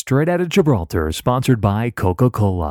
Straight Out of Gibraltar, sponsored by Coca Cola.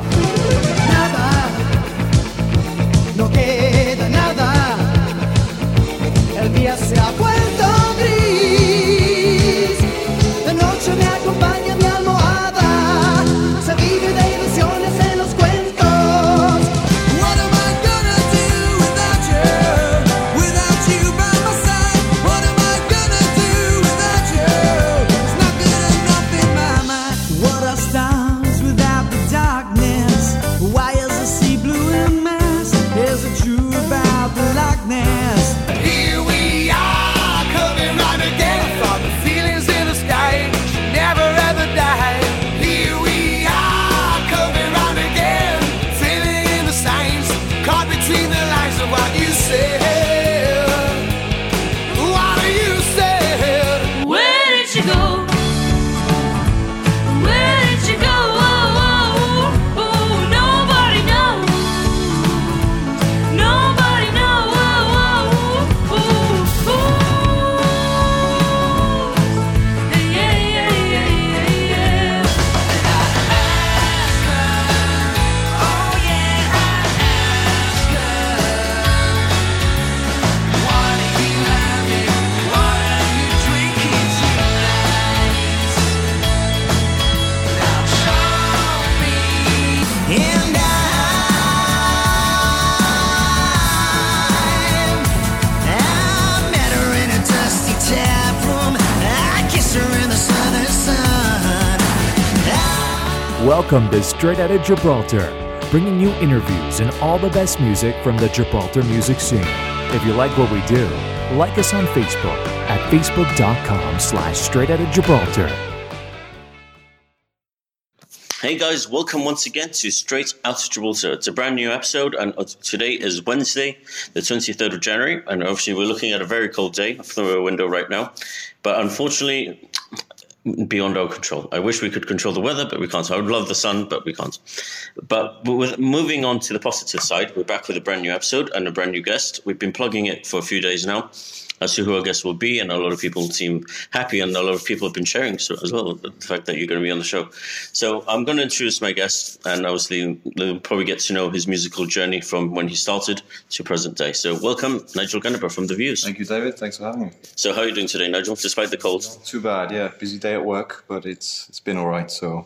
Welcome to Straight Out of Gibraltar, bringing you interviews and all the best music from the Gibraltar music scene. If you like what we do, like us on Facebook at facebook.com slash straight out of Gibraltar. Hey guys, welcome once again to Straight Out of Gibraltar. It's a brand new episode, and uh, today is Wednesday, the 23rd of January, and obviously we're looking at a very cold day through our window right now. But unfortunately, beyond our control. I wish we could control the weather, but we can't. I would love the sun, but we can't. But with moving on to the positive side, we're back with a brand new episode and a brand new guest. We've been plugging it for a few days now as to who our guest will be, and a lot of people seem happy, and a lot of people have been sharing so as well the fact that you're going to be on the show. So I'm going to introduce my guest, and obviously they'll probably get to know his musical journey from when he started to present day. So welcome, Nigel Gunnaber from The Views. Thank you, David. Thanks for having me. So how are you doing today, Nigel? Despite the cold, Too bad, yeah. Busy day at work, but it's it's been all right. So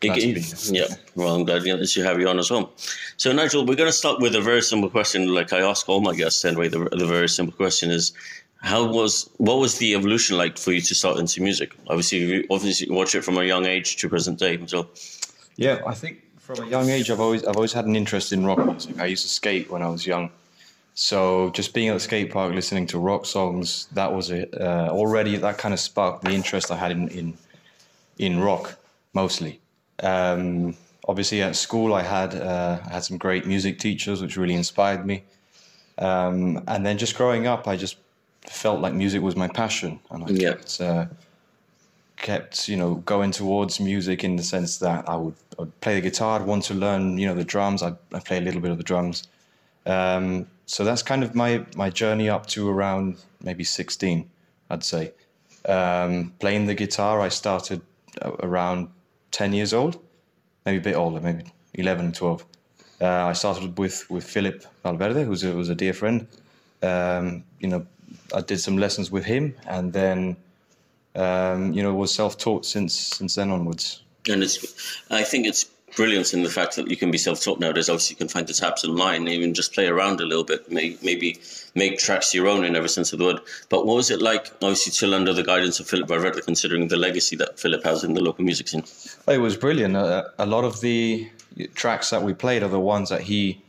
glad to be here. yeah. Well, I'm glad you- have you on as well. So, Nigel, we're going to start with a very simple question. Like I ask all my guests, anyway. The, the very simple question is, how was what was the evolution like for you to start into music? Obviously, you obviously watch it from a young age to present day. So, yeah, I think from a young age, I've always I've always had an interest in rock music. I used to skate when I was young, so just being at the skate park listening to rock songs, that was it. Uh, already that kind of sparked the interest I had in in, in rock mostly. Um, obviously, at school, I had uh, I had some great music teachers, which really inspired me. Um, and then just growing up, I just felt like music was my passion, and I Yeah. kept uh, kept you know going towards music in the sense that I would, I would play the guitar, I'd want to learn you know the drums. I I play a little bit of the drums. Um, so that's kind of my my journey up to around maybe 16, I'd say. Um, playing the guitar, I started around 10 years old, maybe a bit older, maybe 11, 12. Uh, I started with with Philip Valverde, who's a, was a dear friend. Um, you know, I did some lessons with him, and then um, you know was self-taught since since then onwards. and it's I think it's brilliant in the fact that you can be self-taught nowadays. Obviously, you can find the tabs online, even just play around a little bit, may, maybe make tracks your own in every sense of the word. But what was it like, obviously, still under the guidance of Philip Valverde, considering the legacy that Philip has in the local music scene? It was brilliant. Uh, a lot of the tracks that we played are the ones that he,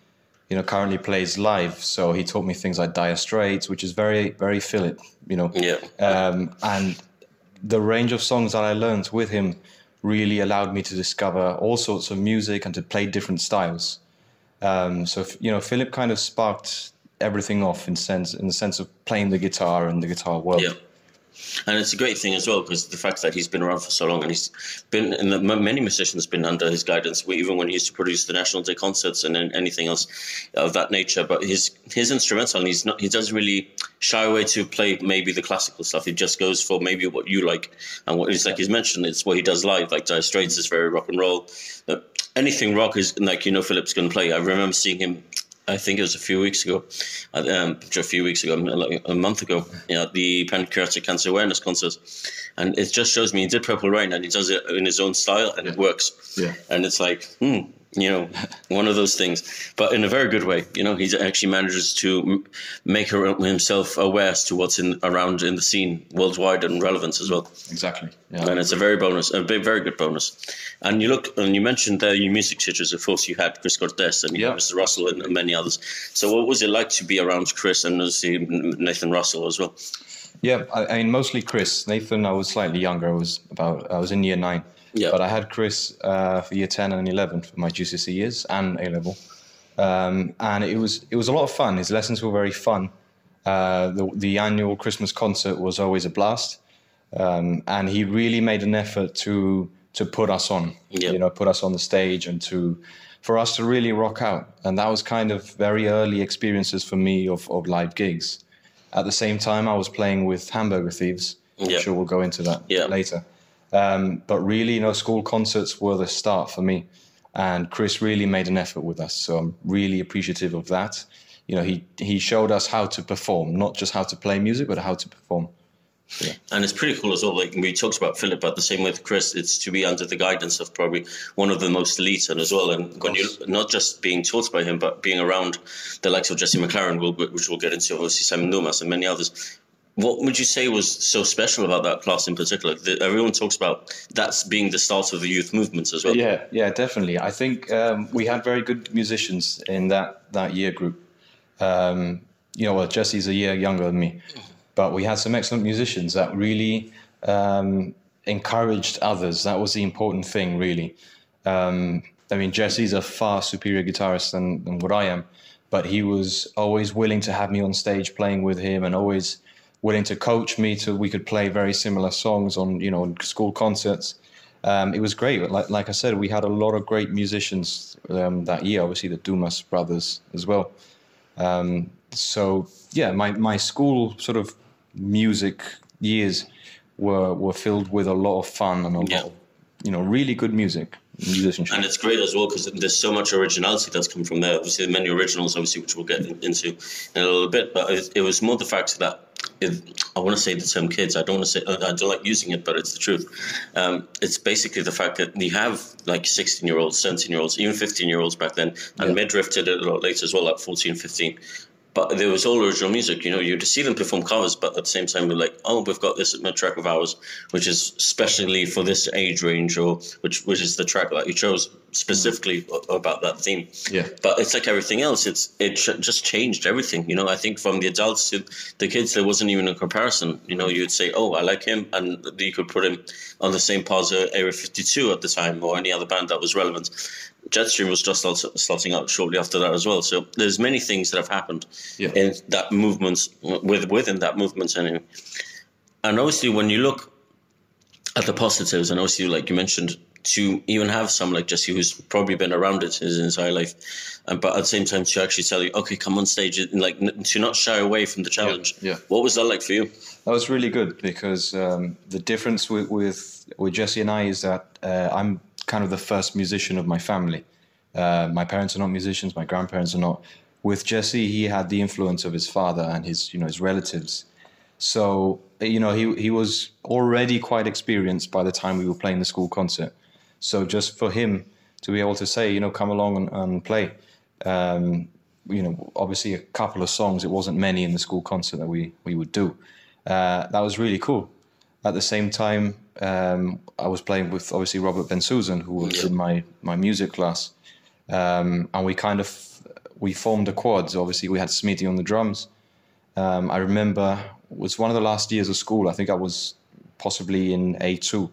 you know, currently plays live. So he taught me things like Dire Straits, which is very, very Philip, you know. Yeah. Um, and the range of songs that I learned with him really allowed me to discover all sorts of music and to play different styles. Um, so you know, Philip kind of sparked everything off in sense in the sense of playing the guitar and the guitar world. Yeah. And it's a great thing as well because the fact that he's been around for so long and he's been, and the, many musicians been under his guidance, even when he used to produce the National Day concerts and anything else of that nature. But his his instrumental, and he's not, he doesn't really shy away to play maybe the classical stuff. He just goes for maybe what you like and what it's like he's mentioned. It's what he does live. Like Dire Straits is very rock and roll. Anything rock is like you know Philip's going to play. I remember seeing him I think it was a few weeks ago, uh, um, a few weeks ago, a month ago, you know, at the Pancreatic Cancer Awareness Concert. And it just shows me he did Purple Rain and he does it in his own style and it works. Yeah. And it's like, hmm, you know, one of those things, but in a very good way. You know, he actually manages to make her, himself aware as to what's in around in the scene worldwide and relevance as well. Exactly. Yeah. And it's a very bonus, a big, very good bonus. And you look, and you mentioned there your music teachers. Of course, you had Chris Cortez and Yeah. Mr. Russell and, and many others. So, what was it like to be around Chris and Nathan Russell as well? Yeah, I, I mean mostly Chris. Nathan, I was slightly younger. I was about I was in year nine. Yeah. But I had Chris uh, for year ten and eleven for my GCSE years and A level, um, and it was it was a lot of fun. His lessons were very fun. Uh, the the annual Christmas concert was always a blast, um, and he really made an effort to to put us on. Yeah. You know, put us on the stage and to for us to really rock out. And that was kind of very early experiences for me of, of live gigs. At the same time, I was playing with Hamburger Thieves. I'm sure we'll go into that Yeah. later. Um, but really, you know, school concerts were the start for me. And Chris really made an effort with us. So I'm really appreciative of that. You know, he, he showed us how to perform, not just how to play music, but how to perform. And it's pretty cool as well. Like we talked about Philip, but the same with Chris, it's to be under the guidance of probably one of the most elite and as well. And when you not just being taught by him, but being around the likes of Jesse McLaren, which we'll get into, obviously Simon Dumas and many others. What would you say was so special about that class in particular? The, everyone talks about that's being the start of the youth movements as well. Yeah, yeah, definitely. I think um, we had very good musicians in that that year group. Um, you know, well, Jesse's a year younger than me, but we had some excellent musicians that really um, encouraged others. That was the important thing, really. Um, I mean, Jesse's a far superior guitarist than, than what I am, but he was always willing to have me on stage playing with him, and always willing to coach me to we could play very similar songs on you know school concerts um, it was great. Like, like I said, we had a lot of great musicians um, that year. Obviously, the Dumas brothers as well. Um, so yeah, my, my school sort of music years were were filled with a lot of fun and a Yeah. lot of you know really good music musicianship. And it's great as well because there's so much originality that's come from there. Obviously, the many originals, obviously, which we'll get into in a little bit. But it, it was more the fact that it, I want to say the term kids. I don't want to say I don't like using it, but it's the truth. Um, it's basically the fact that you have like 16 year olds, 17 year olds, even 15 year olds back then, and Yeah. midriff did it a lot later as well, like 14, 15. But there was all original music, you know. You'd see them perform covers, but at the same time, we're like, oh, we've got this track of ours, which is specially for this age range, or which which is the track that you chose specifically a- about that theme. Yeah. But it's like everything else. It's it just changed everything. You know, I think from the adults to the kids, there wasn't even a comparison. You know, you'd say, oh, I like him, and you could put him on the same par as Area 52 at the time, or any other band that was relevant. Jetstream was just also starting out shortly after that as well. So there's many things that have happened Yeah. in that movement, with within that movement anyway. And obviously, when you look at the positives, and obviously, like you mentioned, to even have someone like Jesse who's probably been around it his entire life, and but at the same time to actually tell you, okay, come on stage, and like n- to not shy away from the challenge. yeah. What was that like for you? That was really good because um, the difference with, with with Jesse and I is that uh, I'm kind of the first musician of my family. Uh, my parents are not musicians. My grandparents are not. With Jesse, he had the influence of his father and his you know his relatives. So you know he he was already quite experienced by the time we were playing the school concert. So just for him to be able to say you know come along and, and play, um, you know obviously a couple of songs. It wasn't many in the school concert that we we would do. Uh, that was really cool. At the same time, um, I was playing with obviously Robert Bensusan, who was in my my music class, um, and we kind of we formed the quads. Obviously, we had Smithy on the drums. Um, I remember it was one of the last years of school. I think I was possibly in A two.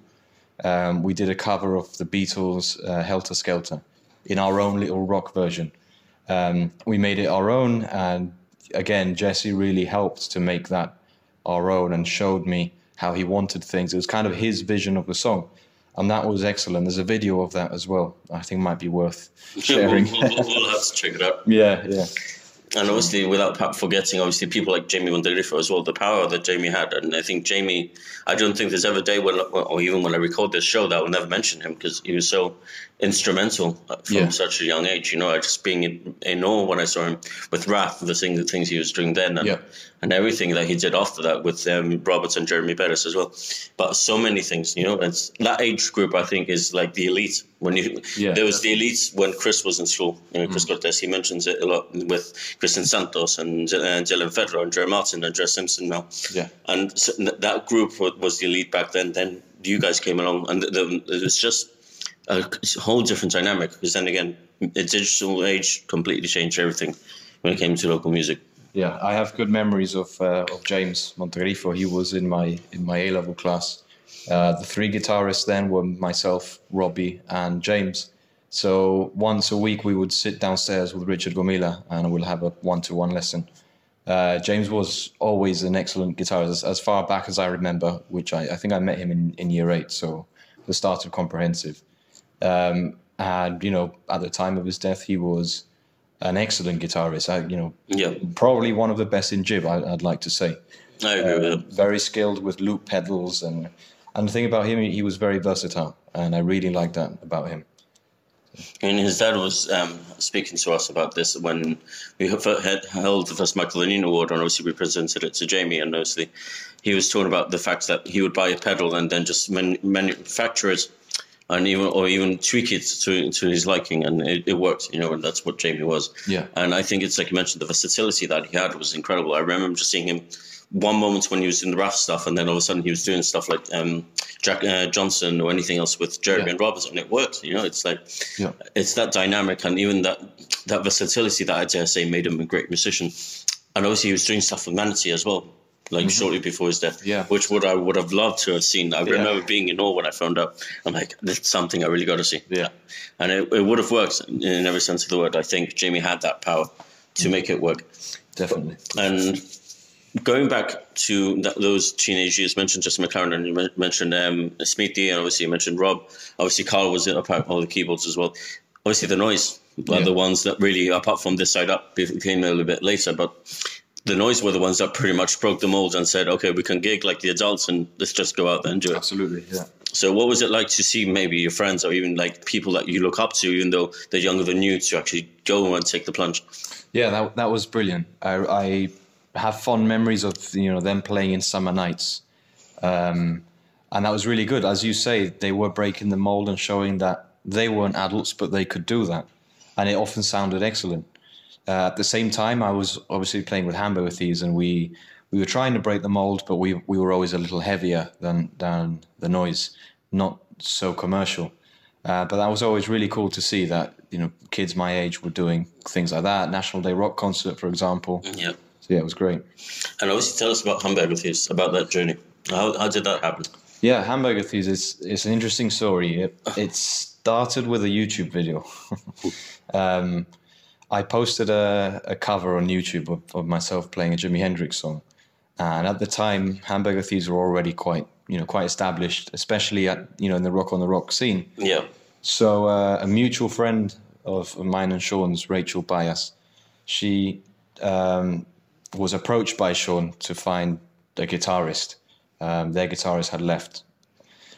Um, we did a cover of the Beatles' uh, "Helter Skelter" in our own little rock version. Um, we made it our own, and again, Jesse really helped to make that our own and showed me how he wanted things. It was kind of his vision of the song, and that was excellent. There's a video of that as well. I think might be worth sharing. we'll, we'll, we'll have to check it out. yeah, yeah, And obviously, without forgetting, obviously, people like Jamie Montegrifo as well, the power that Jamie had. And I think Jamie, I don't think there's ever a day when, or even when I record this show, that I will never mention him because he was so instrumental uh, from Yeah. such a young age. You know, I just being in, in awe when I saw him with Wrath, the, thing, the things he was doing then, and, Yeah. and everything that he did after that with um, Roberts and Jeremy Bettis as well. But so many things, you know, it's, that age group, I think, is like the elite. When you, Yeah. there was the elite when Chris was in school. You know, Chris Cortez, he mentions it a lot with Kristen Santos and uh, Dylan Federer and Jerry Martin and Jess Simpson now. Yeah. And so that group was the elite back then. Then you guys came along, and the, the, it was just a whole different dynamic. Because then again, the digital age completely changed everything when it came to local music. yeah. I have good memories of uh, of James Montegrifo. He was in my in my A level class. Uh, the three guitarists then were myself, Robbie, and James. So once a week we would sit downstairs with Richard Gomila and we'll have a one-to-one lesson. Uh, James was always an excellent guitarist as, as far back as I remember, which I, I think I met him in, in year eight, so the start of comprehensive. Um, and you know, at the time of his death, he was an excellent guitarist. I, you know, Yeah, probably one of the best in jib. I, I'd like to say. I agree with it. Very skilled with loop pedals and and the thing about him, he was very versatile, and I really like that about him. And his dad was um, speaking to us about this when we had held the first Michael Lennon Award, and obviously we presented it to Jamie, and obviously he was talking about the fact that he would buy a pedal and then just man- manufacture it, and even or even tweak it to to his liking, and it, it worked, you know, and that's what Jamie was. Yeah. And I think it's like you mentioned, the versatility that he had was incredible. I remember just seeing him one moment when he was in the rough stuff, and then all of a sudden he was doing stuff like um, Jack uh, Johnson or anything else with Jeremy Yeah. and Roberts, and it worked. You know, it's like Yeah. it's that dynamic and even that that versatility that I dare say made him a great musician. And obviously he was doing stuff with Manatee as well, like shortly before his death. Mm-hmm. Yeah. Which would I would have loved to have seen. I remember being in awe when I found out. I'm like, this is something I really got to see. Yeah. And it, it would have worked in every sense of the word. I think Jamie had that power to make it work. Definitely. And going back to that, those teenage years, mentioned Justin McLaren and you mentioned um, Smithy, and obviously you mentioned Rob. Obviously, Carl was a part of all the keyboards as well. Obviously, the noise were Yeah. the ones that really, apart from this side up, came a little bit later, but the noise were the ones that pretty much broke the mold and said, okay, we can gig like the adults and let's just go out there and do it. Absolutely. Yeah. So, what was it like to see maybe your friends or even like people that you look up to, even though they're younger than you, to actually go and take the plunge? Yeah, that that was brilliant. I, I have fond memories of you know them playing in summer nights, um, and that was really good. As you say, they were breaking the mold and showing that they weren't adults, but they could do that, and it often sounded excellent. Uh, at the same time, I was obviously playing with Hamburger Thieves, and we we were trying to break the mold, but we we were always a little heavier than than the noise, not so commercial. Uh, but that was always really cool to see that you know kids my age were doing things like that. National Day Rock concert, for example. Yeah. So yeah, it was great. And obviously, tell us about Hamburger Thieves, about that journey. How, how did that happen? Yeah, Hamburger Thieves is it's an interesting story. It, it started with a YouTube video. um, I posted a, a cover on YouTube of, of myself playing a Jimi Hendrix song, and at the time, Hamburger Thieves were already quite you know quite established, especially at you know in the rock on the rock scene. Yeah. So uh, a mutual friend of mine and Sean's, Rachel Bias, she um, was approached by Sean to find a guitarist. Um, their guitarist had left,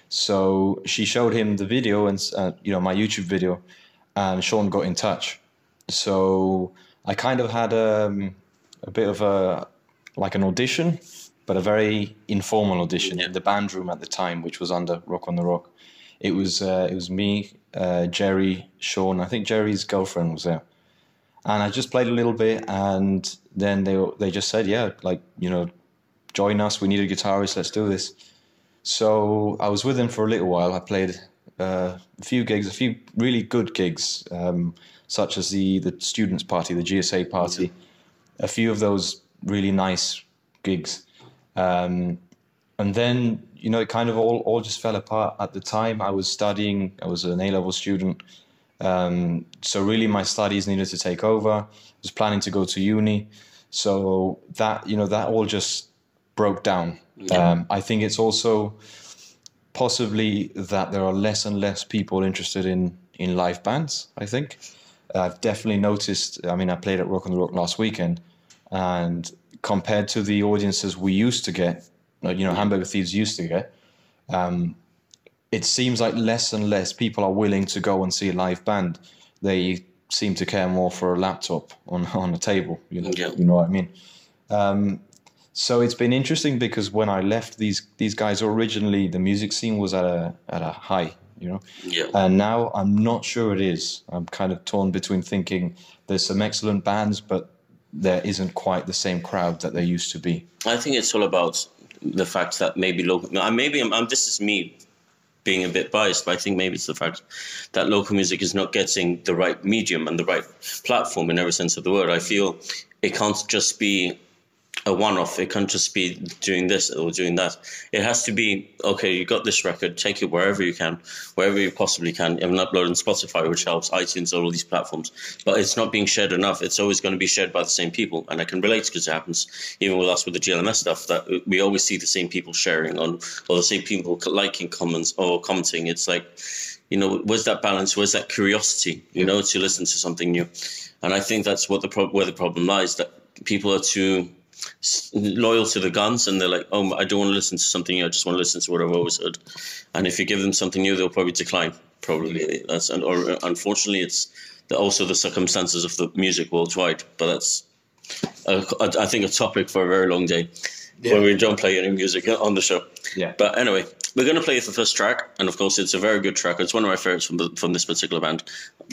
so she showed him the video and uh, you know my YouTube video, and Sean got in touch. So I kind of had um, a bit of a like an audition, but a very informal audition Yeah. in the band room at the time, which was under Rock on the Rock. It was uh, it was me, uh, Jerry, Sean. I think Jerry's girlfriend was there, and I just played a little bit, and then they they just said, yeah, like you know, join us. We need a guitarist. Let's do this. So I was with them for a little while. I played uh, a few gigs, a few really good gigs, um, such as the the students' party, the GSA party. A few of those really nice gigs. Um, and then you know it kind of all, all just fell apart at the time i was studying i was an a-level student um, so really my studies needed to take over i was planning to go to uni so that you know that all just broke down. Um, I think it's also possibly that there are less and less people interested in in live bands. I think I've definitely noticed. I mean, I played at Rock on the Rock last weekend, and compared to the audiences we used to get, you know, Hamburger Thieves used to get, um, it seems like less and less people are willing to go and see a live band. They seem to care more for a laptop on on a table. You know, Yeah. you know what I mean. Um, so it's been interesting because when I left these these guys originally, the music scene was at a at a high, you know, Yeah. and now I'm not sure it is. I'm kind of torn between thinking there's some excellent bands, but there isn't quite the same crowd that there used to be. I think it's all about the fact that maybe local. Maybe I'm, I'm. This is me being a bit biased, but I think maybe it's the fact that local music is not getting the right medium and the right platform in every sense of the word. I feel it can't just be a one-off. It can't just be doing this or doing that. It has to be okay. You got this record, take it wherever you can, wherever you possibly can. Even upload on Spotify, which helps iTunes, all these platforms. But it's not being shared enough. It's always going to be shared by the same people, and I can relate because it happens even with us with the GLMS stuff that we always see the same people sharing on, or the same people liking comments or commenting. It's like you know, where's that balance? Where's that curiosity? You know, to listen to something new, and I think that's what the pro- where the problem lies. That people are too loyal to the guns, and they're like, "Oh, I don't want to listen to something new. I just want to listen to what I've always heard." And if you give them something new, they'll probably decline. Probably that's and or unfortunately, it's the, also the circumstances of the music worldwide. But that's a, a, I think a topic for a very long day. When we don't play any music on the show. Yeah. But anyway, we're going to play the first track, and of course, it's a very good track. It's one of my favorites from the, from this particular band,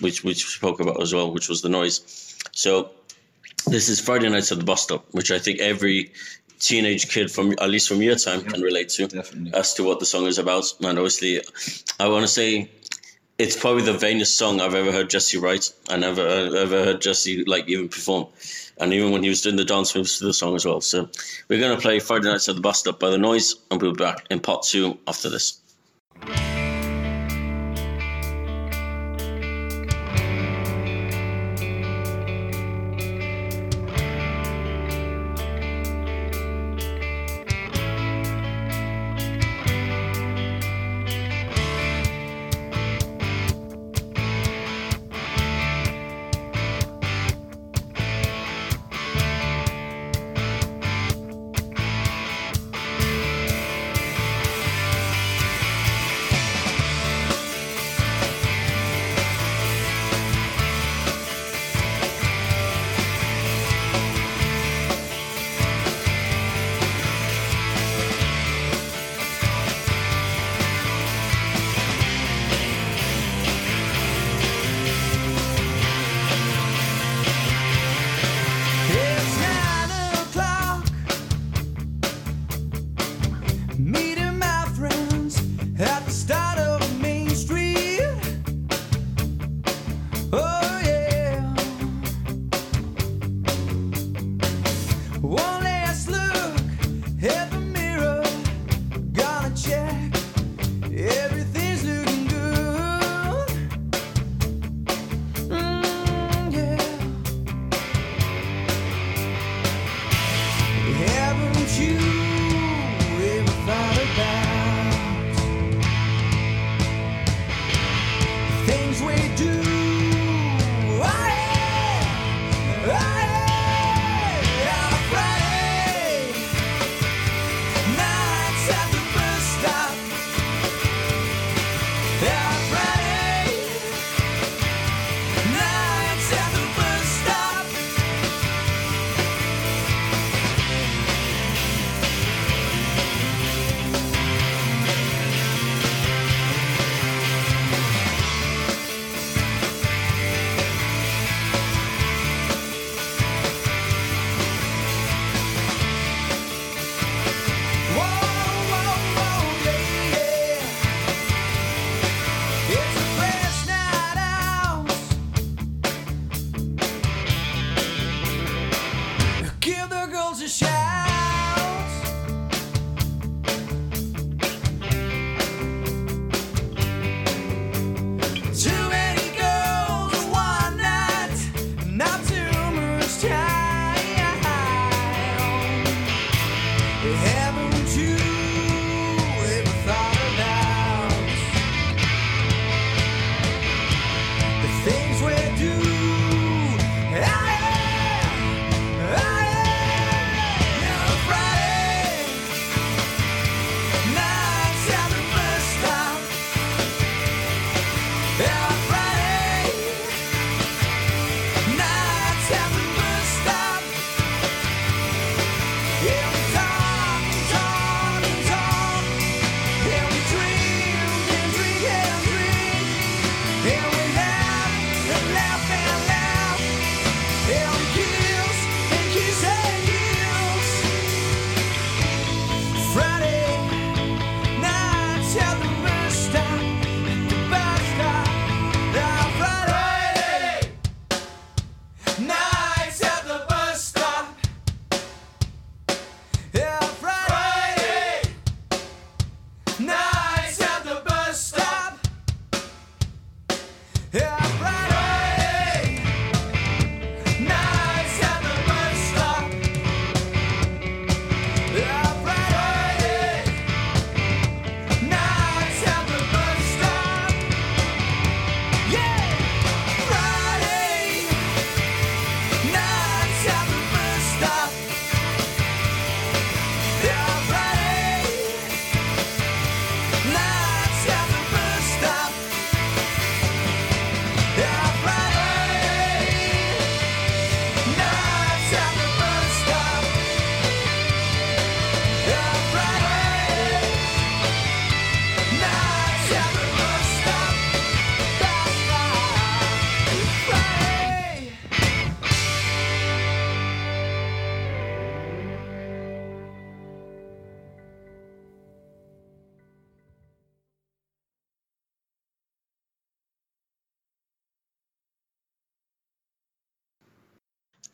which which we spoke about as well, which was the noise. So this is Friday Nights at the Bus Stop, which I think every teenage kid from at least from your time can relate to, Definitely. as to what the song is about. And obviously, I want to say it's probably the vainest song I've ever heard Jesse write, and ever ever heard Jesse like even perform, and even when he was doing the dance moves to the song as well. So we're gonna play Friday Nights at the Bus Stop by the Noise, and we'll be back in part two after this.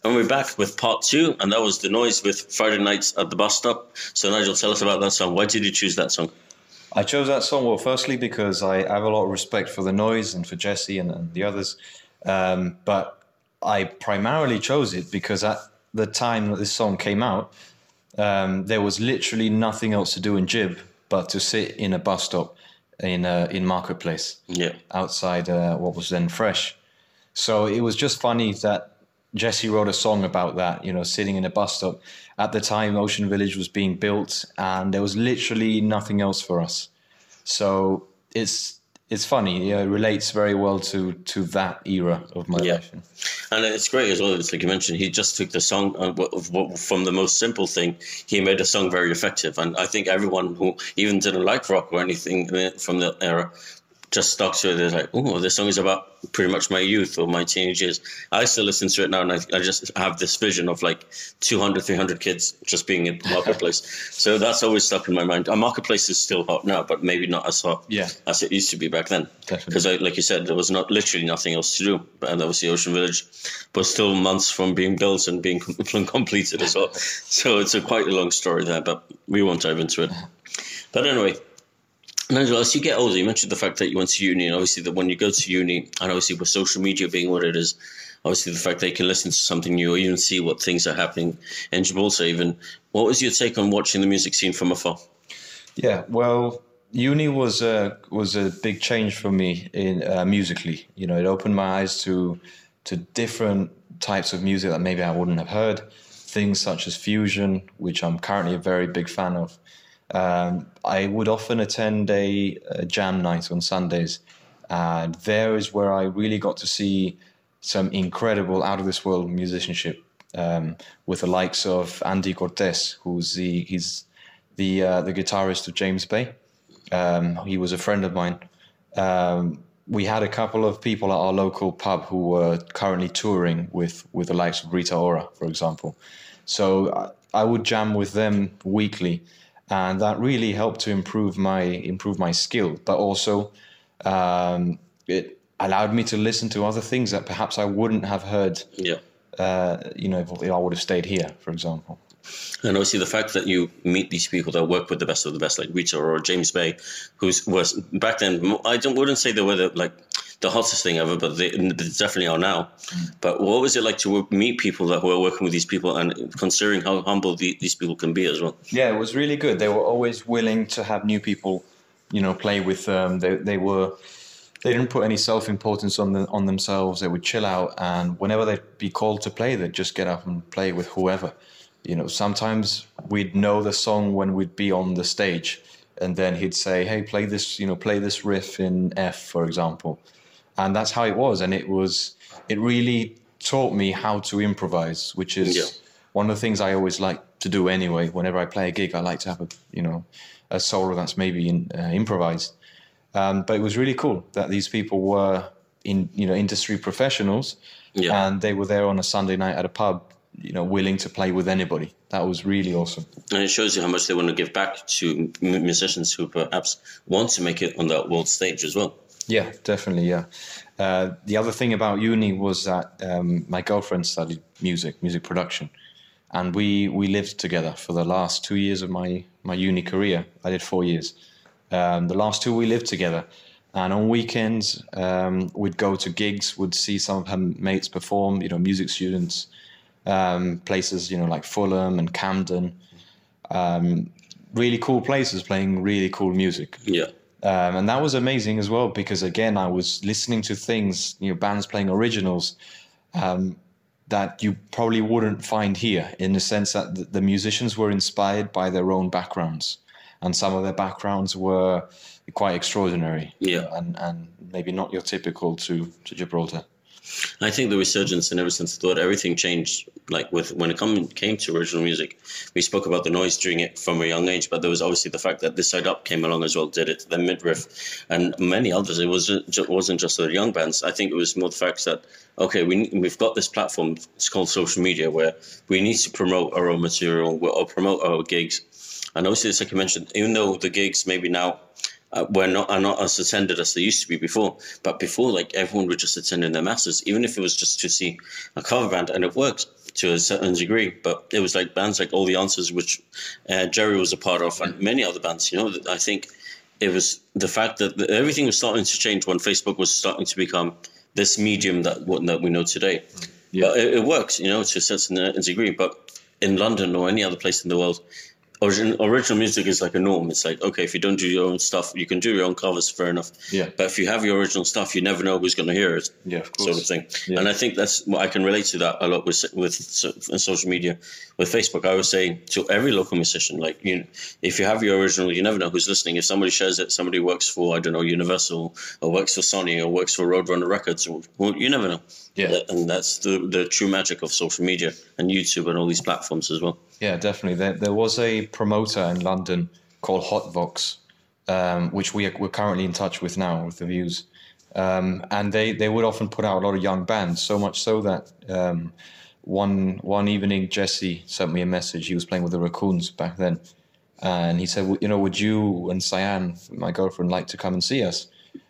And we're back with part two, and that was the noise with Friday nights at the bus stop. So Nigel, tell us about that song. Why did you choose that song? I chose that song, well, firstly, because I have a lot of respect for the noise and for Jesse and, and the others. Um, but I primarily chose it because at the time that this song came out, um, there was literally nothing else to do in Jib but to sit in a bus stop in uh, in Marketplace Yeah. outside uh, what was then Fresh. So it was just funny that Jesse wrote a song about that, you know, sitting in a bus stop. At the time, Ocean Village was being built, and there was literally nothing else for us. So it's it's funny. Yeah, it relates very well to to that era of my Yeah. life. And it's great as well. It's like you mentioned, he just took the song uh, what- of what- from the most simple thing. He made a song very effective, and I think everyone who even didn't like rock or anything uh, from the era just stuck to it. They're like, "Oh, this song is about pretty much my youth or my teenage years." I still listen to it now, and I, I just have this vision of like 200, 300 kids just being in marketplace. so that's always stuck in my mind. Our marketplace is still hot now, but maybe not as hot Yeah. as it used to be back then. Because, like you said, there was not literally nothing else to do, and obviously Ocean Village was still months from being built and being com- completed as well. So it's a quite a long story there, but we won't dive into it. Uh-huh. But anyway. Nigel, as you get older, you mentioned the fact that you went to uni, and obviously that when you go to uni, and obviously with social media being what it is, obviously the fact that you can listen to something new or even see what things are happening in Gibraltar. Even what was your take on watching the music scene from afar? Yeah, well, uni was a was a big change for me in uh, musically. You know, it opened my eyes to to different types of music that maybe I wouldn't have heard. Things such as fusion, which I'm currently a very big fan of. Um, I would often attend a, a jam night on Sundays, and there is where I really got to see some incredible out of this world musicianship um, with the likes of Andy Cortez, who's the he's the uh, the guitarist of James Bay. Um, he was a friend of mine. Um, we had a couple of people at our local pub who were currently touring with with the likes of Rita Ora, for example. So I, I would jam with them weekly, and that really helped to improve my improve my skill. But also, um, it allowed me to listen to other things that perhaps I wouldn't have heard. Yeah. Uh, you know, if, if I would have stayed here, for example. And obviously, the fact that you meet these people that work with the best of the best, like Rita or James Bay, who was back then. I don't wouldn't say they were the, like the hottest thing ever, but they, they definitely are now. Mm. But what was it like to work, meet people that were working with these people, and considering how humble the, these people can be as well? Yeah, it was really good. They were always willing to have new people, you know, play with them. They they were they didn't put any self importance on the, on themselves. They would chill out, and whenever they'd be called to play, they'd just get up and play with whoever. You know, sometimes we'd know the song when we'd be on the stage, and then he'd say, "Hey, play this. You know, play this riff in F, for example." And that's how it was, and it was. It really taught me how to improvise, which is Yeah. one of the things I always like to do anyway. Whenever I play a gig, I like to have a you know a solo that's maybe in, uh, improvised. Um, but it was really cool that these people were in you know industry professionals, Yeah. and they were there on a Sunday night at a pub, you know, willing to play with anybody. That was really awesome. And it shows you how much they want to give back to musicians who perhaps want to make it on that world stage as well. Yeah, definitely. Yeah. Uh, the other thing about uni was that um, my girlfriend studied music, music production, and we we lived together for the last two years of my my uni career. I did four years. Um, the last two we lived together, And on weekends, um, we'd go to gigs, would see some of her mates perform, you know, music students, um, places, you know, like Fulham and Camden. Um, really cool places playing really cool music. Yeah. Um, and that was amazing as well because again, I was listening to things, you know, bands playing originals um, that you probably wouldn't find here, in the sense that the, the musicians were inspired by their own backgrounds, and some of their backgrounds were quite extraordinary. Yeah. and and maybe not your typical to to Gibraltar. I think the resurgence and ever since I thought everything changed. Like with when it come, came to original music, we spoke about the noise during it from a young age, but there was obviously the fact that this side up came along as well, did it, the midriff, and many others. It wasn't ju- wasn't just the young bands. I think it was more the fact that okay, we we've got this platform. It's called social media where we need to promote our own material or promote our gigs. And obviously, as like you mentioned, even though the gigs maybe now uh, were not are not as attended as they used to be before. But before, like everyone would just attend in their masses, even if it was just to see a cover band, and it worked to a certain degree. But it was like bands like All the Answers, which uh, Jerry was a part of, and many other bands. You know, I think it was the fact that the, everything was starting to change when Facebook was starting to become this medium that what that we know today. Yeah. But it, it works, you know, to a certain uh, degree. But in London or any other place in the world, original music is like a norm. It's like okay, if you don't do your own stuff, you can do your own covers, fair enough. Yeah. But if you have your original stuff, you never know who's going to hear it. Yeah, of Sort of thing. Yeah. And I think that's what I can relate to that a lot with with so- social media, with Facebook. I would say to every local musician, like you, if you have your original, you never know who's listening. If somebody shares it, somebody works for I don't know Universal or works for Sony or works for Roadrunner Records, well, you never know. Yeah. And that's the the true magic of social media and YouTube and all these platforms as well. Yeah, definitely. There, there was a promoter in London called Hotvox, um, which we are, we're currently in touch with now with the views. Um, and they, they would often put out a lot of young bands, so much so that um, one one evening Jesse sent me a message. He was playing with the Raccoons back then, and he said, "W- "You know, would you and Cyan, my girlfriend, like to come and see us?"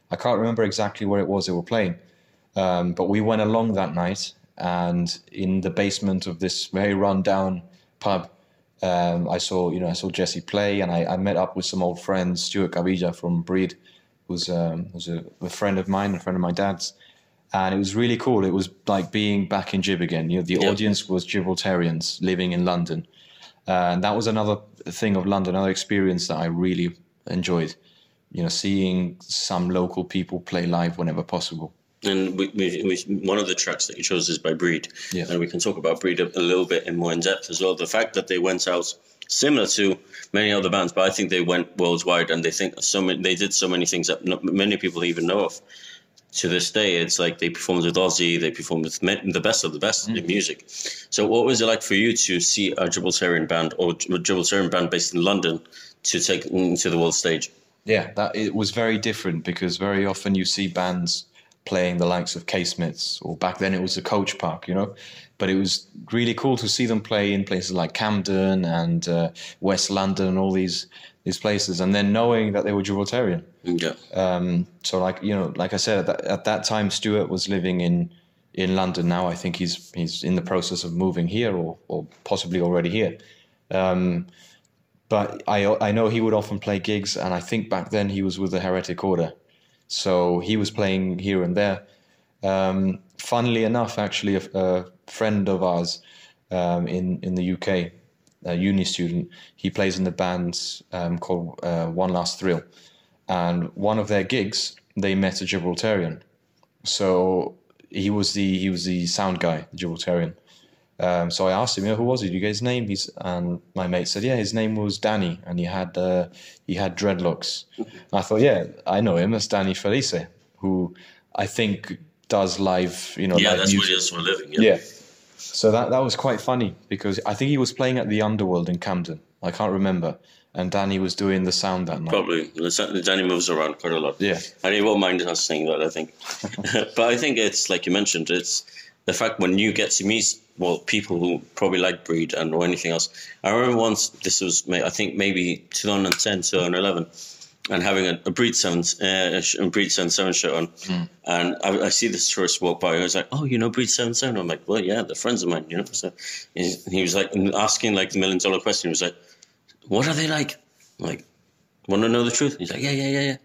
I can't remember exactly where it was they were playing, um, but we went along that night, and in the basement of this very run-down pub, um, I saw you know I saw Jesse play, and I, I met up with some old friends. Stuart Cavilla from Breed, who's um, was a, a friend of mine, a friend of my dad's, and it was really cool. It was like being back in Gib again. You know, the Yeah. audience was Gibraltarians living in London, uh, and that was another thing of London, another experience that I really enjoyed. You know, seeing some local people play live whenever possible. And we, we, we, one of the tracks that you chose is by Breed, Yeah. and we can talk about Breed a, a little bit in more in depth as well. The fact that they went out similar to many other bands, but I think they went worldwide, and they think so many, they did so many things that not many people even know of. To this day, it's like they performed with Ozzy, they performed with the best of the best in mm-hmm. music. So, what was it like for you to see a Gibraltarian band or a Gibraltarian band based in London to take mm, to the world stage? Yeah, that it was very different because very often you see bands playing the likes of K-Smiths, or back then it was the Coach Park, you know. But it was really cool to see them play in places like Camden and uh, West London and all these these places, and then knowing that they were Gibraltarian. Yeah. Um, so, like you know, like I said, at that, at that time, Stuart was living in in London. Now I think he's he's in the process of moving here, or or possibly already here. Um, but I I know he would often play gigs, and I think back then he was with the Heretic Order, so he was playing here and there. Um, funnily enough, actually, a, a friend of ours um, in in the UK, a uni student, he plays in the band um, called uh, One Last Thrill, and one of their gigs they met a Gibraltarian, so he was the he was the sound guy, the Gibraltarian. Um, so I asked him, know, who was he? Do you get his name? He's and my mate said, yeah, his name was Danny, and he had uh, he had dreadlocks. I thought, yeah, I know him. It's Danny Felice, who I think does live, you know, Yeah, that's what he does for a living. Yeah. So that that was quite funny because I think he was playing at the Underworld in Camden. I can't remember, and Danny was doing the sound that night. Probably. Danny moves around quite a lot. Yeah. And he won't mind us saying that, I think. but I think it's, like you mentioned, it's the fact when you get to meet, well, people who probably like Breed and or anything else. I remember once, this was, I think maybe 2010, 2011, and having a, a Breed 7, uh, a Breed 7 7 shirt on. And I, I see this tourist walk by. And I was like, oh, you know Breed 7 7? I'm like, well, yeah, they're friends of mine, you know? So he, he was like asking like the million dollar question. He was like, what are they like? I'm like, want to know the truth? He's like, yeah, yeah, yeah, yeah.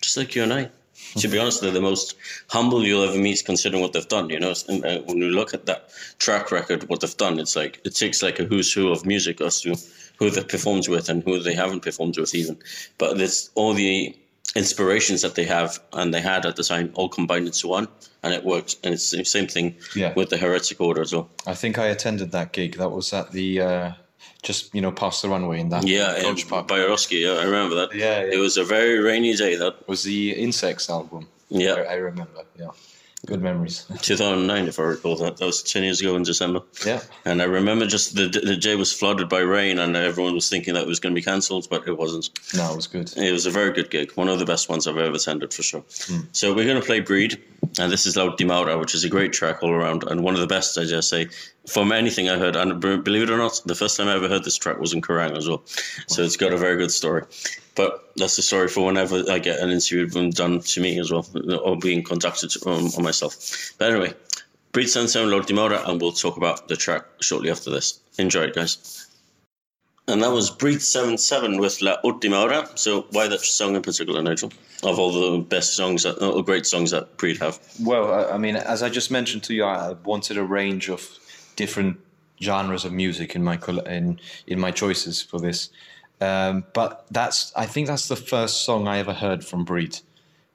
Just like you and I. to be honest, they're the most humble you'll ever meet, considering what they've done. You know, and, uh, when you look at that track record, what they've done, it's like it takes like a who's who of music as to who they've performed with and who they haven't performed with, even. But it's all the inspirations that they have and they had at the time all combined into one, and it works. And it's the same thing Yeah. with the Heretic Order as well. I think I attended that gig. That was at the uh, just you know past the runway in that Yeah, coach in park. Yeah, I remember that. Yeah, yeah. It was a very rainy day. That It was the Insects album. Yeah. I, I remember. Yeah, good memories. 2009, if I recall that. That was 10 years ago in December. yeah, And I remember just the the day was flooded by rain, and everyone was thinking that it was going to be cancelled, but it wasn't. no, it was good. It was a very good gig, one of the best ones I've ever attended for sure. Hmm. So we're going to play Breed, and this is La Ultima Hora, which is a great track all around, and one of the best, I just say, from anything I heard. And believe it or not, the first time I ever heard this track was in Kerrang as well. So it's got a very good story. But that's the story for whenever I get an interview done to me as well, or being conducted on, um, on myself. But anyway, Breed 77, La Ultima Hora, and we'll talk about the track shortly after this. Enjoy it, guys. And that was Breed 77 with La Ultima Hora. So why that song in particular, Nigel? Of all the best songs, that, or great songs that Breed have. Well, I mean, as I just mentioned to you, I wanted a range of different genres of music in my in in my choices for this. Um, but that's I think that's the first song I ever heard from Breed,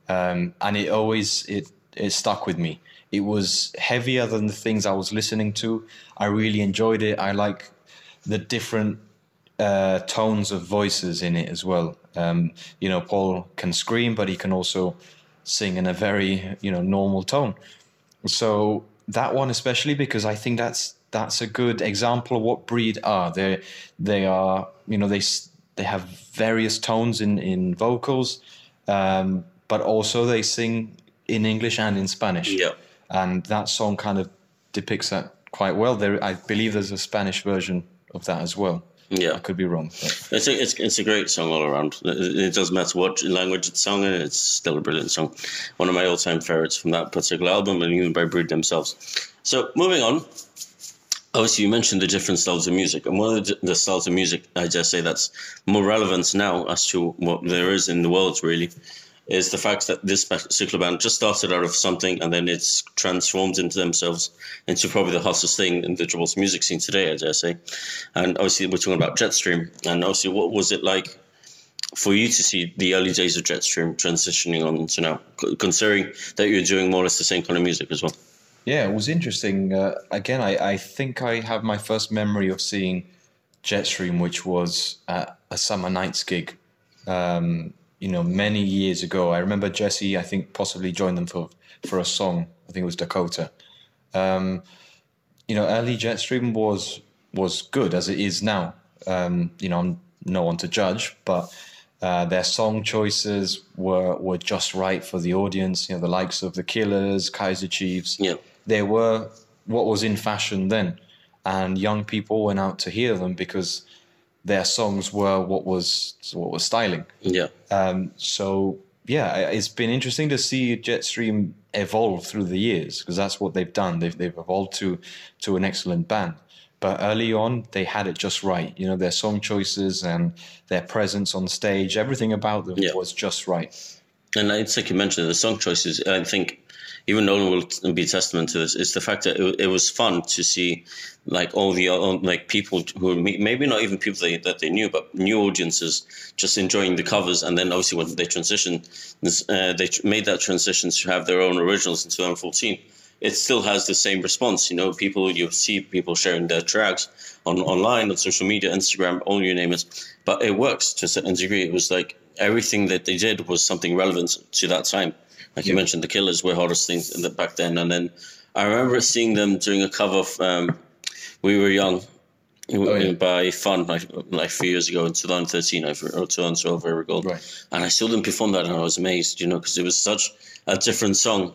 um, and it always it it stuck with me. It was heavier than the things I was listening to. I really enjoyed it. I like the different uh, tones of voices in it as well. Um, you know, Paul can scream, but he can also sing in a very you know normal tone. So that one especially because I think that's that's a good example of what Breed are. They they are you know they they have various tones in in vocals, um, but also they sing in English and in Spanish. Yeah. and that song kind of depicts that quite well. There, I believe there's a Spanish version of that as well. Yeah. I could be wrong. but- It's a, it's, it's a great song all around. It, it doesn't matter what language it's sung in, it's still a brilliant song. One of my all time favorites from that particular album, and even by Breed themselves. So, moving on. Obviously, you mentioned the different styles of music, and one of the, the styles of music I just say that's more relevant now as to what there is in the world, really, is the fact that this particular band just started out of something and then it's transformed into themselves into probably the hottest thing in the Gibraltar music scene today, I dare say. And obviously, we're talking about Jetstream, and obviously, what was it like for you to see the early days of Jetstream transitioning on to now, considering that you're doing more or less the same kind of music as well? Yeah, it was interesting. Uh, again, I, I think I have my first memory of seeing Jetstream, which was a Summer Nights gig, um, you know, many years ago. I remember Jesse, I think, possibly joined them for, for a song. I think it was Dakota. Um, you know, early Jetstream was was good as it is now. Um, you know, I'm no one to judge, but uh, their song choices were were just right for the audience. You know, the likes of the Killers, Kaiser Chiefs. Yeah. they were what was in fashion then, and young people went out to hear them because their songs were what was what was styling. Yeah. Um, so yeah, it's been interesting to see Jetstream evolve through the years because that's what they've done. They've they've evolved to to an excellent band. But early on, they had it just right. You know, their song choices and their presence on stage, everything about them Yeah. was just right. And it's like you mentioned, the song choices, I think even Nolan will be testament to this, is the fact that it, it was fun to see like all the like people who maybe not even people they, that they knew, but new audiences just enjoying the covers. And then obviously when they transitioned, uh, they made that transition to have their own originals in 2014. It still has the same response, you know. People you see people sharing their tracks on online on social media, Instagram, all your name it. But it works to a certain degree. It was like everything that they did was something relevant to that time. Like you mentioned, the Killers were hottest things in the, back then, and then I remember seeing them doing a cover of um, "We Were Young" yeah. by Fun, like, like a few years ago in 2013 I- or 2012, I recall. Right. And I saw them perform that, and I was amazed, you know, because it was such a different song.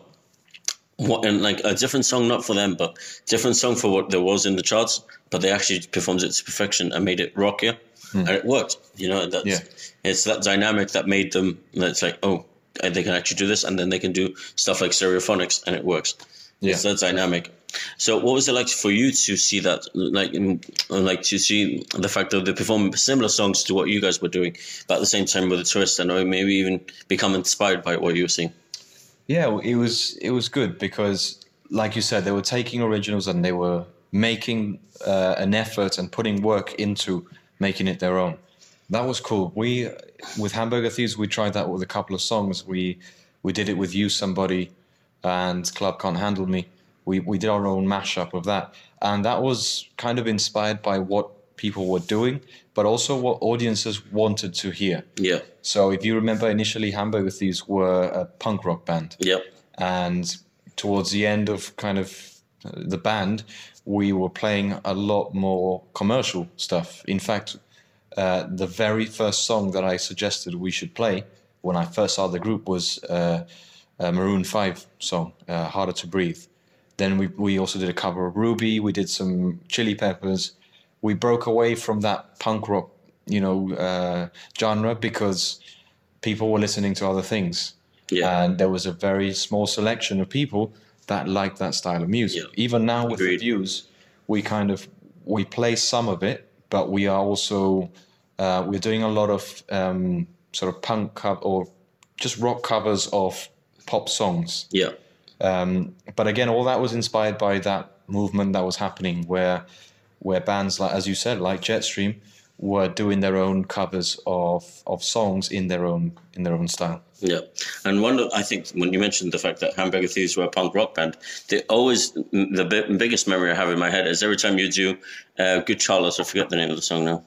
What, and like a different song, not for them, but different song for what there was in the charts. But they actually performed it to perfection and made it rockier, and it worked. You know, that's Yeah. it's that dynamic that made them. That's like, oh, they can actually do this, and then they can do stuff like stereophonics, and it works. It's Yeah. that dynamic. So, what was it like for you to see that, like, like to see the fact that they perform similar songs to what you guys were doing, but at the same time with a twist, and maybe even become inspired by what you were seeing? Yeah, it was it was good because, like you said, they were taking originals and they were making uh, an effort and putting work into making it their own. That was cool. We with Hamburger Thieves, we tried that with a couple of songs. We we did it with Use Somebody and Club Can't Handle Me. We we did our own mashup of that, and that was kind of inspired by what people were doing, but also what audiences wanted to hear. Yeah. So if you remember, initially Hamburger Thieves were a punk rock band Yep. and towards the end of kind of the band we were playing a lot more commercial stuff. In fact uh, the very first song that i suggested we should play when i first saw the group was uh, a maroon 5 song uh, harder to breathe. Then we, we also did a cover of ruby we did some chili peppers. We broke away from that punk rock you know uh, genre because people were listening to other things. Yeah. and there was a very small selection of people that liked that style of music. Yeah. Even now with Agreed. reviews, we kind of we play some of it, but we are also uh, we're doing a lot of um, sort of punk cover or just rock covers of pop songs. Yeah. Um, but again, all that was inspired by that movement that was happening, where where bands like, as you said, like Jetstream, were doing their own covers of of songs in their own in their own style. Yeah, and one I think when you mentioned the fact that Hamburger Thieves were a punk rock band, they always the bi- biggest memory I have in my head is every time you do uh, "Good Charlotte," I forget the name of the song now.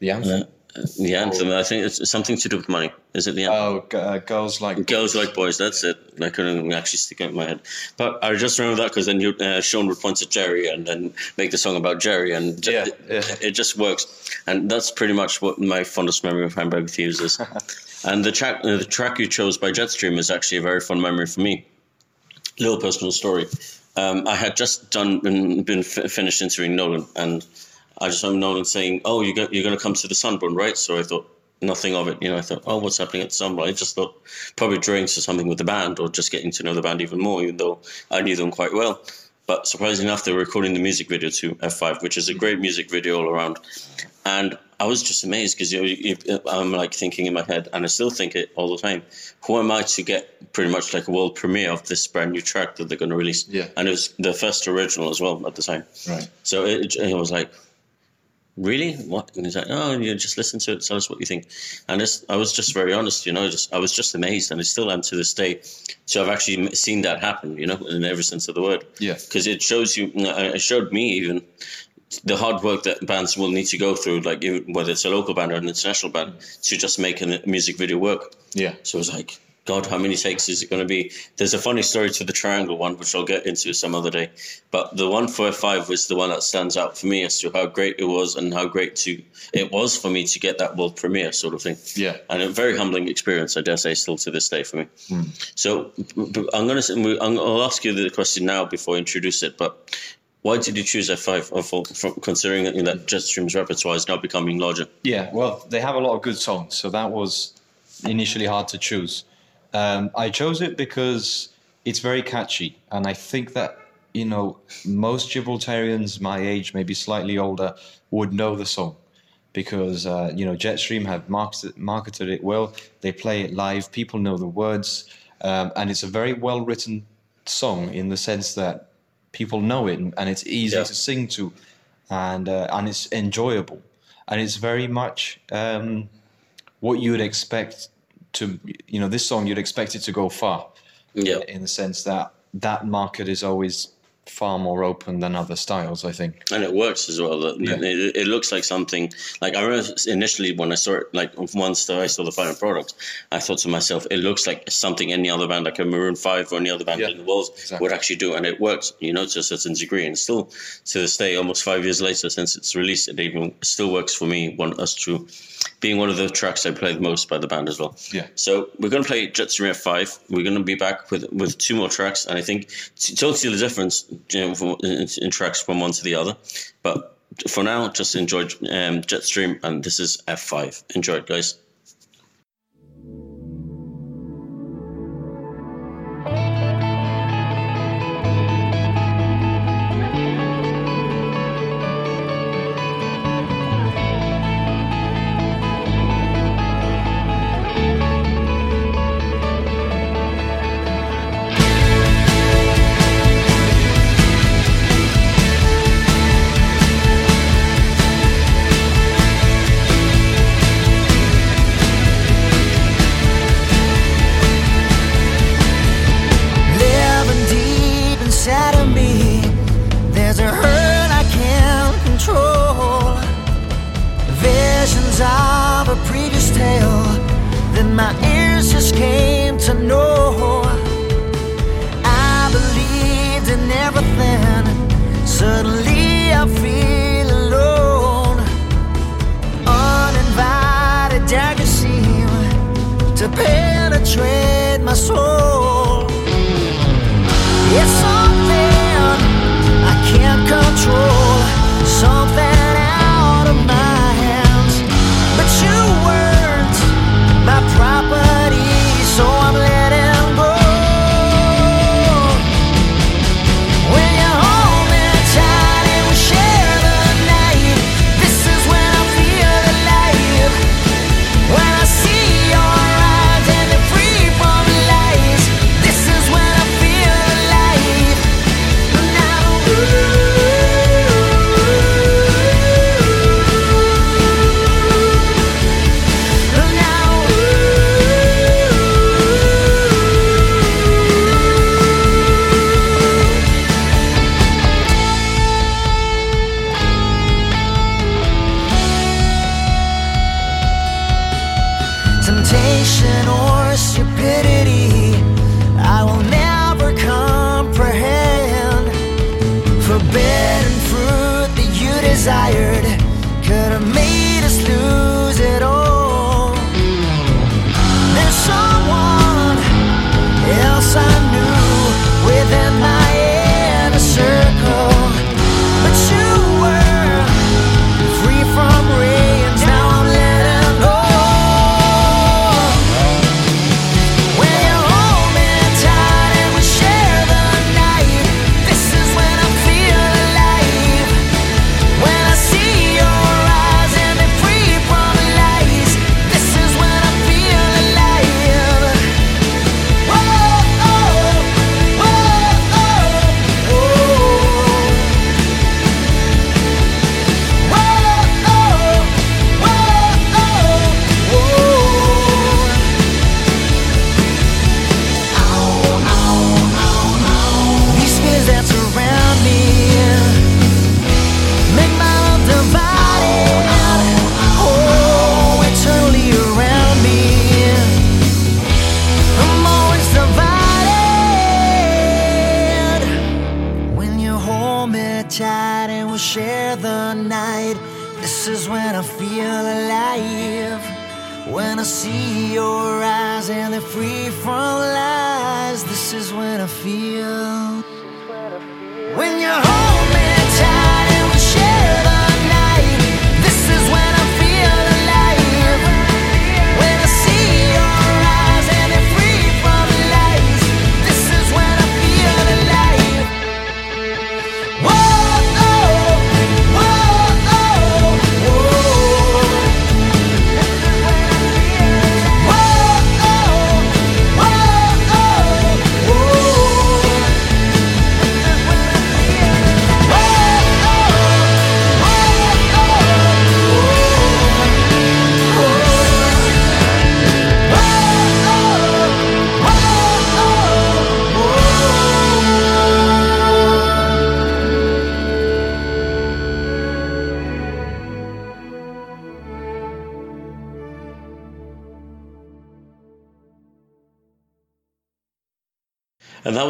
The anthem. Uh, the anthem, I think it's something to do with money. Is it the anthem? Oh, uh, girls like Girls like boys. That's it. I couldn't actually stick it in my head, but I just remember that because then you, uh, Sean would point to Jerry and then make the song about Jerry, and Yeah, it, yeah. it just works. And that's pretty much what my fondest memory of Hamburger Thieves is. and the track, uh, the track you chose by Jetstream is actually a very fun memory for me. Little personal story. Um, I had just done been, been f- finished interviewing Nolan, and I just remember Nolan saying, "Oh, you got, you're going to come to the Sunborn, right?" So I thought nothing of it. You know, I thought, "Oh, what's happening at the Sunborn?" I just thought probably drinks or something with the band or just getting to know the band even more, even though I knew them quite well. But surprisingly enough, they were recording the music video to F5, which is a great music video all around. And I was just amazed because you know, I'm like thinking in my head, and I still think it all the time. Who am I to get pretty much like a world premiere of this brand new track that they're going to release? Yeah. And it was the first original as well at the time. Right. So it, it was like, really? What? And he's like, oh, you just listen to it, tell us what you think. And it's, I was just very honest, you know, just I was just amazed, and I still am to this day. So I've actually seen that happen, you know, in every sense of the word. Yeah. Because it shows you, uh, it showed me even the hard work that bands will need to go through, like whether it's a local band or an international band, to just make a music video work. Yeah. So it was like, God, how many takes is it going to be? There's a funny story to the triangle one, which I'll get into some other day. But the one for F5 was the one that stands out for me as to how great it was and how great to it was for me to get that world premiere sort of thing. Yeah. And a very humbling experience, I dare say, still to this day for me. Hmm. So I'm going to, I'll ask you the question now before I introduce it. But why did you choose F5 of all- from considering that that Jetstream's repertoire is now becoming larger? Yeah, well, they have a lot of good songs, so that was initially hard to choose. Um, I chose it because it's very catchy, and I think that you know most Gibraltarians my age, maybe slightly older, would know the song because uh, you know Jetstream have marketed, marketed it well. They play it live. People know the words, um, and it's a very well written song in the sense that people know it and it's easy Yeah. to sing to, and uh, and it's enjoyable, and it's very much um, what you would expect to you know this song you'd expect it to go far Yeah. in the sense that that market is always far more open than other styles. I think. and it works as well. It, Yeah. it, it looks like something like I remember initially when I saw it, like once I saw the final product, I thought to myself, it looks like something any other band, like a Maroon Five or any other band Yeah, in the world, exactly. would actually do, and it works, you know, to a certain degree. And still, to this day, almost five years later since it's released, it even still works for me. One us true, being one of the tracks I play the most by the band as well. Yeah. So we're going to play Jetstream F5. We're going to be back with with two more tracks, and I think t- totally the difference you know, from, in, in tracks from one to the other. But for now, just enjoy um, Jetstream, and this is F5. Enjoy it, guys.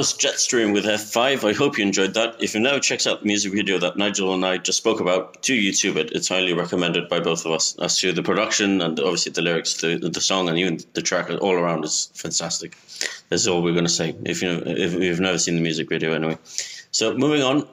Was Jetstream with F5. I hope you enjoyed that. If you've never checked out the music video that Nigel and I just spoke about, do YouTube it. It's highly recommended by both of us. As to the production and obviously the lyrics, the, the song, and even the track all around is fantastic. That's all we're going to say. If you if you've never seen the music video, anyway. So moving on,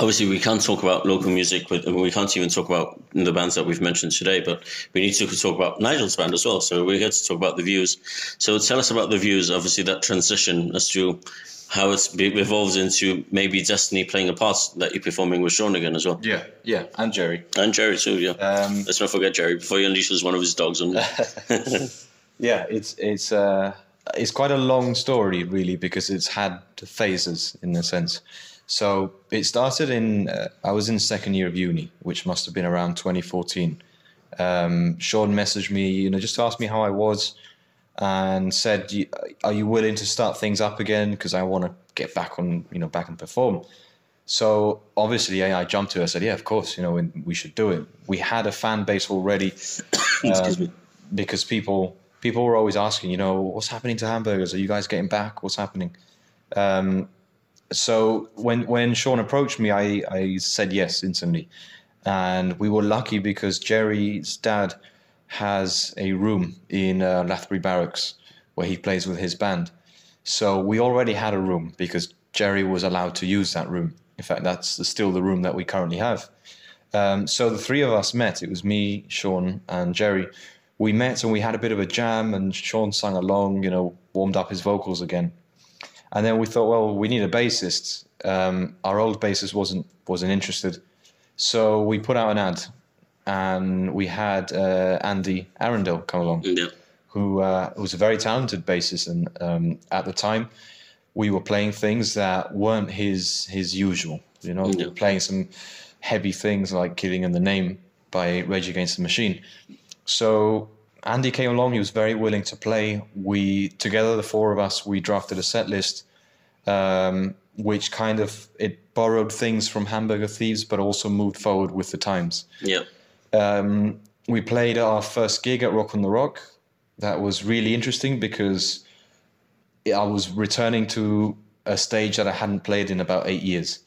obviously we can't talk about local music with we can't even talk about the bands that we've mentioned today but we need to talk about nigel's band as well. So we're here to talk about the views. So tell us about the views obviously that transition as to how it's be- evolved into maybe destiny playing a part that you're performing with sean again as well. Yeah, yeah, and Jerry. and jerry too yeah. Um, let's not forget jerry. Before he unleashes one of his dogs on yeah, it's it's uh, it's quite a long story really because it's had phases in a sense. So it started in uh, I was in second year of uni, which must have been around 2014. Um, Sean messaged me, you know, just to ask me how I was, and said, "Are you willing to start things up again? Because I want to get back on, you know, back and perform." So obviously, I, I jumped to it. I said, "Yeah, of course, you know, we- we should do it." We had a fan base already excuse me because people people were always asking, you know, what's happening to hamburgers? Are you guys getting back? What's happening? Um, so when when Sean approached me, I, I said yes instantly, and we were lucky because Jerry's dad has a room in uh, Lathbury Barracks where he plays with his band. So we already had a room because Jerry was allowed to use that room. In fact, that's still the room that we currently have. Um, so the three of us met. It was me, Sean, and Jerry. We met and we had a bit of a jam, and Sean sang along, you know, warmed up his vocals again. And then we thought, well, we need a bassist. Um, our old bassist wasn't wasn't interested, so we put out an ad, and we had uh, Andy Arundel come along Yeah. who uh, was a very talented bassist, and um, at the time, we were playing things that weren't his his usual. You know, we Yeah. were playing some heavy things like "Killing in the Name" by Rage Against the Machine. So Andy came along. He was very willing to play. We together, the four of us, we drafted a set list, um, which kind of it borrowed things from Hamburger Thieves, but also moved forward with the times Yeah. um, we played our first gig at Rock on the Rock. That was really interesting because I was returning to a stage that I hadn't played in about eight years.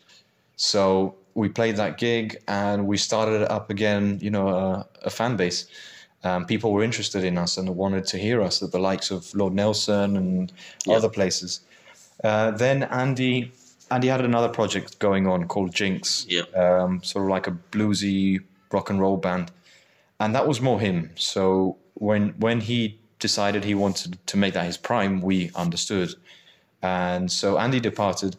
So we played that gig and we started up again, you know, a, a fan base. Um, people were interested in us and wanted to hear us at the likes of Lord Nelson and Yeah. other places. Uh, then Andy, Andy had another project going on called Jinx, Yeah. um, sort of like a bluesy rock and roll band, and that was more him. So when when he decided he wanted to make that his prime, we understood, and so Andy departed,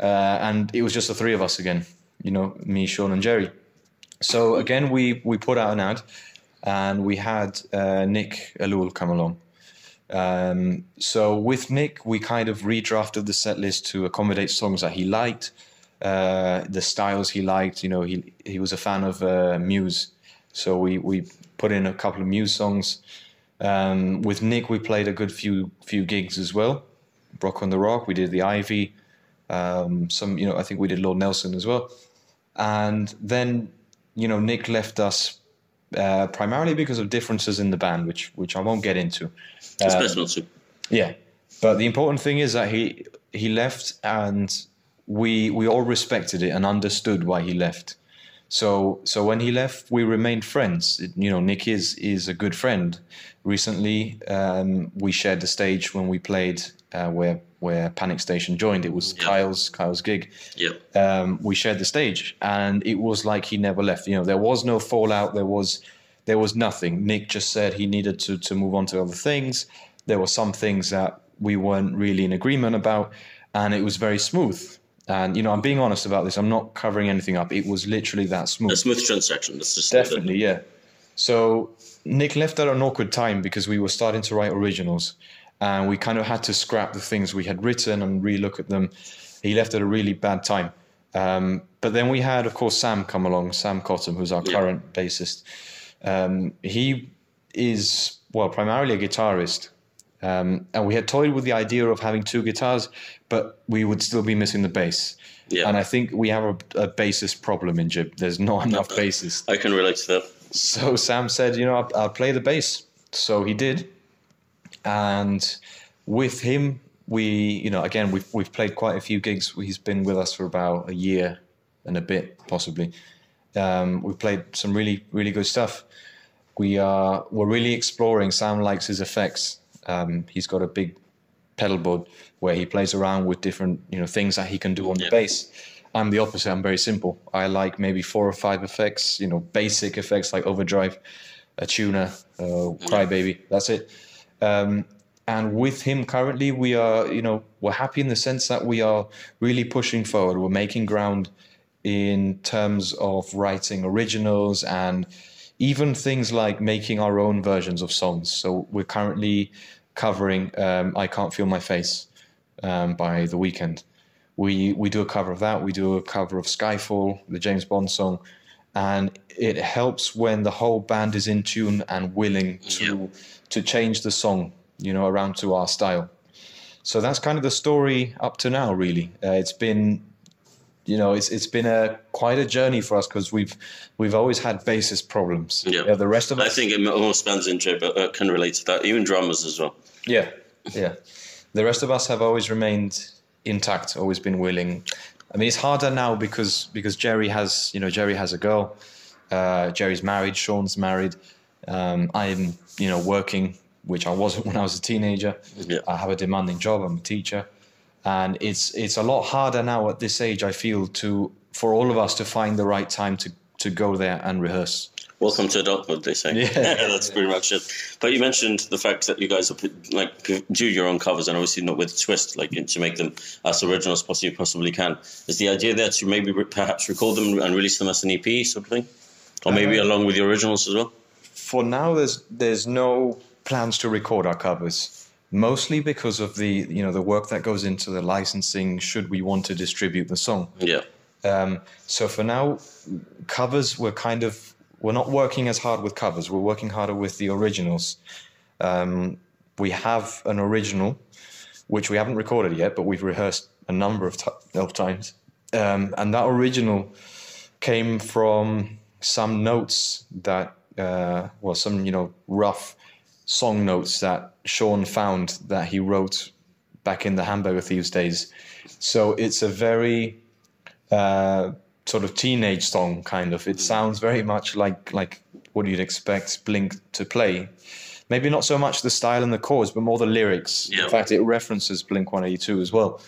uh, and it was just the three of us again. You know, me, Sean, and Jerry. So again, we we put out an ad, and we had uh, Nick Alul come along. Um, so with Nick, we kind of redrafted the set list to accommodate songs that he liked, uh, the styles he liked. You know, he he was a fan of uh, Muse, so we we put in a couple of Muse songs. Um, with Nick, we played a good few few gigs as well. Rock on the Rock, we did the Ivy, um, some you know I think we did Lord Nelson as well, and then you know Nick left us uh, primarily because of differences in the band, which which I won't get into. It's Uh, best not to. yeah, but the important thing is that he he left, and we we all respected it and understood why he left. So so when he left, we remained friends. It- you know, Nick is is a good friend. Recently, um, we shared the stage when we played uh, where where Panic Station joined. It was Yeah. Kyle's Kyle's gig Yeah. um, we shared the stage, and it was like he never left. You know, there was no fallout. There was there was nothing. Nick just said he needed to to move on to other things. There were some things that we weren't really in agreement about, and it was very smooth. And you know, I'm being honest about this. I'm not covering anything up. It was literally that smooth. A smooth transaction. Let's just. Definitely, yeah. So Nick left at an awkward time because we were starting to write originals, and we kind of had to scrap the things we had written and relook at them. He left at a really bad time. Um, but then we had, of course, Sam come along, Sam Cottam, who's our Yeah. current bassist. Um, he is well primarily a guitarist, um, and we had toyed with the idea of having two guitars, but we would still be missing the bass. Yeah. And I think we have a, a bassist problem in Jib. There's not enough bassists. I can relate to that. So Sam said, you know, I'll, I'll play the bass. So he did. And with him, we, you know, again, we've, we've played quite a few gigs. He's been with us for about a year and a bit, possibly. Um, we've played some really, really good stuff. We are, we're really exploring. Sam likes his effects. Um, he's got a big pedal board where he plays around with different, you know, things that he can do on Yeah. the bass. I'm the opposite. I'm very simple. I like maybe four or five effects, you know, basic effects like overdrive, a tuner, uh, crybaby. That's it. Um, and with him currently, we are, you know, we're happy in the sense that we are really pushing forward. We're making ground in terms of writing originals and even things like making our own versions of songs. So we're currently covering um, "I Can't Feel My Face" um, by The Weeknd. We we do a cover of that. We do a cover of Skyfall, the James Bond song, and it helps when the whole band is in tune and willing to to change the song, you know, around to our style. So that's kind of the story up to now. Really, uh, it's been you know, it's it's been a quite a journey for us because we've we've always had bassist problems. Yeah. the rest of I us. think it most bands in J but uh, can relate to that. Even drummers as well. Yeah, yeah. The rest of us have always remained intact, always been willing. I mean, it's harder now because because Jerry has you know Jerry has a girl. Uh, Jerry's married. Sean's married. Um, I'm you know working, which I wasn't when I was a teenager. Yeah. I have a demanding job. I'm a teacher, and it's it's a lot harder now at this age. I feel to for all of us to find the right time to to go there and rehearse. Welcome to adulthood, they say. Yeah. that's pretty much it. But you mentioned the fact that you guys put- like do your own covers, and obviously not with a twist, like to make them as original as possibly possibly can. Is the idea there to maybe perhaps record them and release them as an EP, sort of thing, or maybe Uh, along with the originals as well? For now there's there's no plans to record our covers mostly because of the you know the work that goes into the licensing should we want to distribute the song. Yeah, um, so for now covers we're kind of we're not working as hard with covers we're working harder with the originals. Um, we have an original which we haven't recorded yet but we've rehearsed a number of, ti of times. Um, and that original came from some notes that uh, well some you know rough song notes that Sean found that he wrote back in the Hamburger Thieves days. So it's a very uh, sort of teenage song, kind of. It sounds very much like like what you'd expect Blink to play. Maybe not so much the style and the chords, but more the lyrics. Yeah. In fact, it references Blink 182 as well.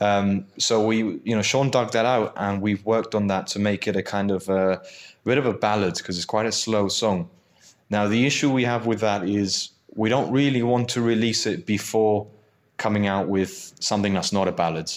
Um, so we, you know, Sean dug that out, and we've worked on that to make it a kind of a bit of a ballad because it's quite a slow song. Now the issue we have with that is we don't really want to release it before coming out with something that's not a ballad.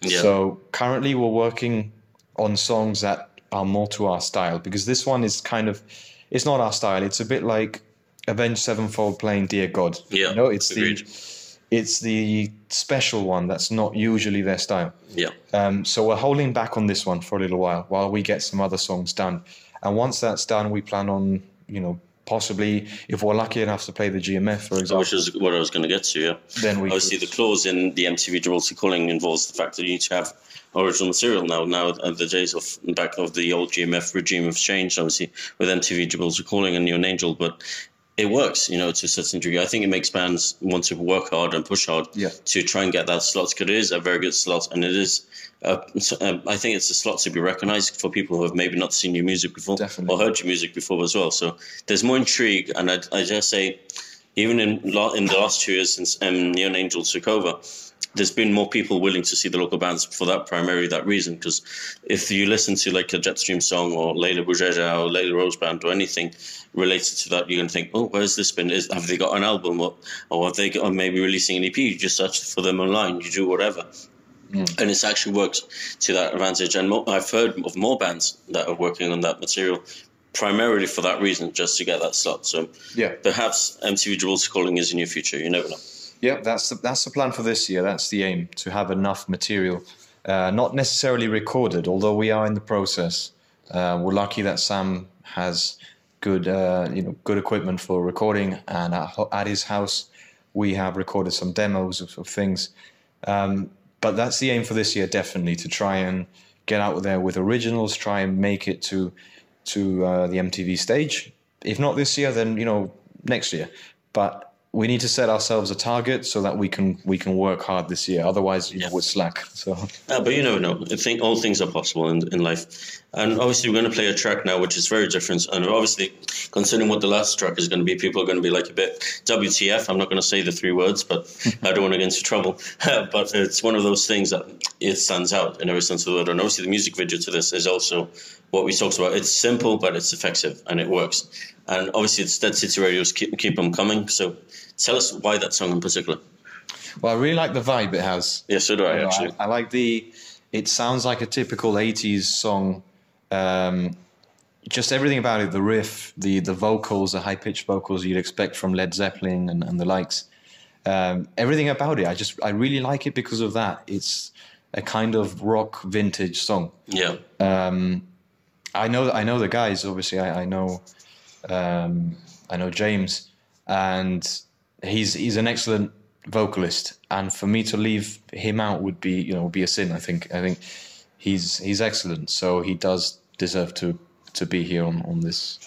Yeah. So currently we're working on songs that are more to our style because this one is kind of it's not our style. It's a bit like Avenged Sevenfold playing Dear God. Yeah, You know, it's agreed. the it's the special one that's not usually their style. yeah, Um, so we're holding back on this one for a little while while we get some other songs done. And once that's done, we plan on, you know, possibly if we're lucky enough to play the GMF, for example, which is what I was going to get to. Yeah, then we obviously could- the clause in the MTV Gibraltar calling involves the fact that you need to have original material now. Now the days of back of the old GMF regime have changed, obviously with MTV Gibraltar calling and an Angel, but it works, you know, to a certain degree. I think it makes bands want to work hard and push hard Yeah. to try and get that slot because it is a very good slot and it is. Uh, um, I think it's a slot to be recognised for people who have maybe not seen your music before Definitely. or heard your music before as well. So there's more intrigue, and I, I just say, even in in the last two years since um, Neon Angel took over, there's been more people willing to see the local bands for that primarily that reason. Because if you listen to like a Jetstream song or Leila Bougeja or Leila Rose Band or anything related to that, you're gonna think, oh, where's this been? Is have they got an album or, or have they got or maybe releasing an EP? You just search for them online, you do whatever. And it's actually worked to that advantage. And mo- I've heard of more bands that are working on that material primarily for that reason, just to get that slot. So yeah, perhaps MTV Gibraltar calling is in your future. You never know. yeah, that's the, that's the plan for this year. That's the aim to have enough material, uh, not necessarily recorded, although we are in the process. Uh, we're lucky that Sam has good, uh, you know, good equipment for recording, and at, at his house we have recorded some demos of, of things. Um, but that's the aim for this year, definitely, to try and get out there with originals, try and make it to to uh, the MTV stage. If not this year, then you know next year. But we need to set ourselves a target so that we can we can work hard this year. Otherwise, you know, Yeah. we're slack. So Uh, but you never know. I think all things are possible in, in life. And obviously, we're going to play a track now, which is very different. And obviously, considering what the last track is going to be, people are going to be like a bit WTF. I'm not going to say the three words, but I don't want to get into trouble. but it's one of those things that it stands out in every sense of the word. And obviously, the music video to this is also what we talked about. It's simple, but it's effective and it works. And obviously, it's Dead City Radio's Keep, Keep 'em Coming. So tell us why that song in particular. well, I really like the vibe it has. Yeah, so do I, You know, actually. I, I like the. It sounds like a typical '80s song. Um, just everything about it—the riff, the the vocals, the high pitched vocals you'd expect from Led Zeppelin and, and the likes. Um, everything about it, I just I really like it because of that. It's a kind of rock vintage song. Yeah. Um, I know I know the guys. Obviously, I, I know um, I know James, and he's he's an excellent vocalist. And for me to leave him out would be you know would be a sin. I think I think he's he's excellent. So he does deserve to to be here on on this.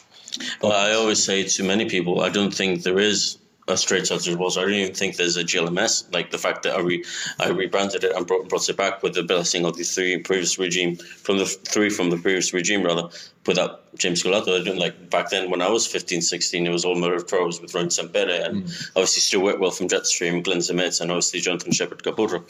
Well, I always say to many people, I don't think there is a straight was. I don't even think there's a GLMS. Like the fact that I re, I rebranded it and brought, brought it back with the blessing of the three previous regime from the three from the previous regime rather without James Gulato. I didn't like back then when I was 15, 16, it was all Murder of Pros with Ron Sampere and mm. obviously Stuart Whitwell from Jetstream, Glenn Zemet, and obviously Jonathan Shepard Capurro.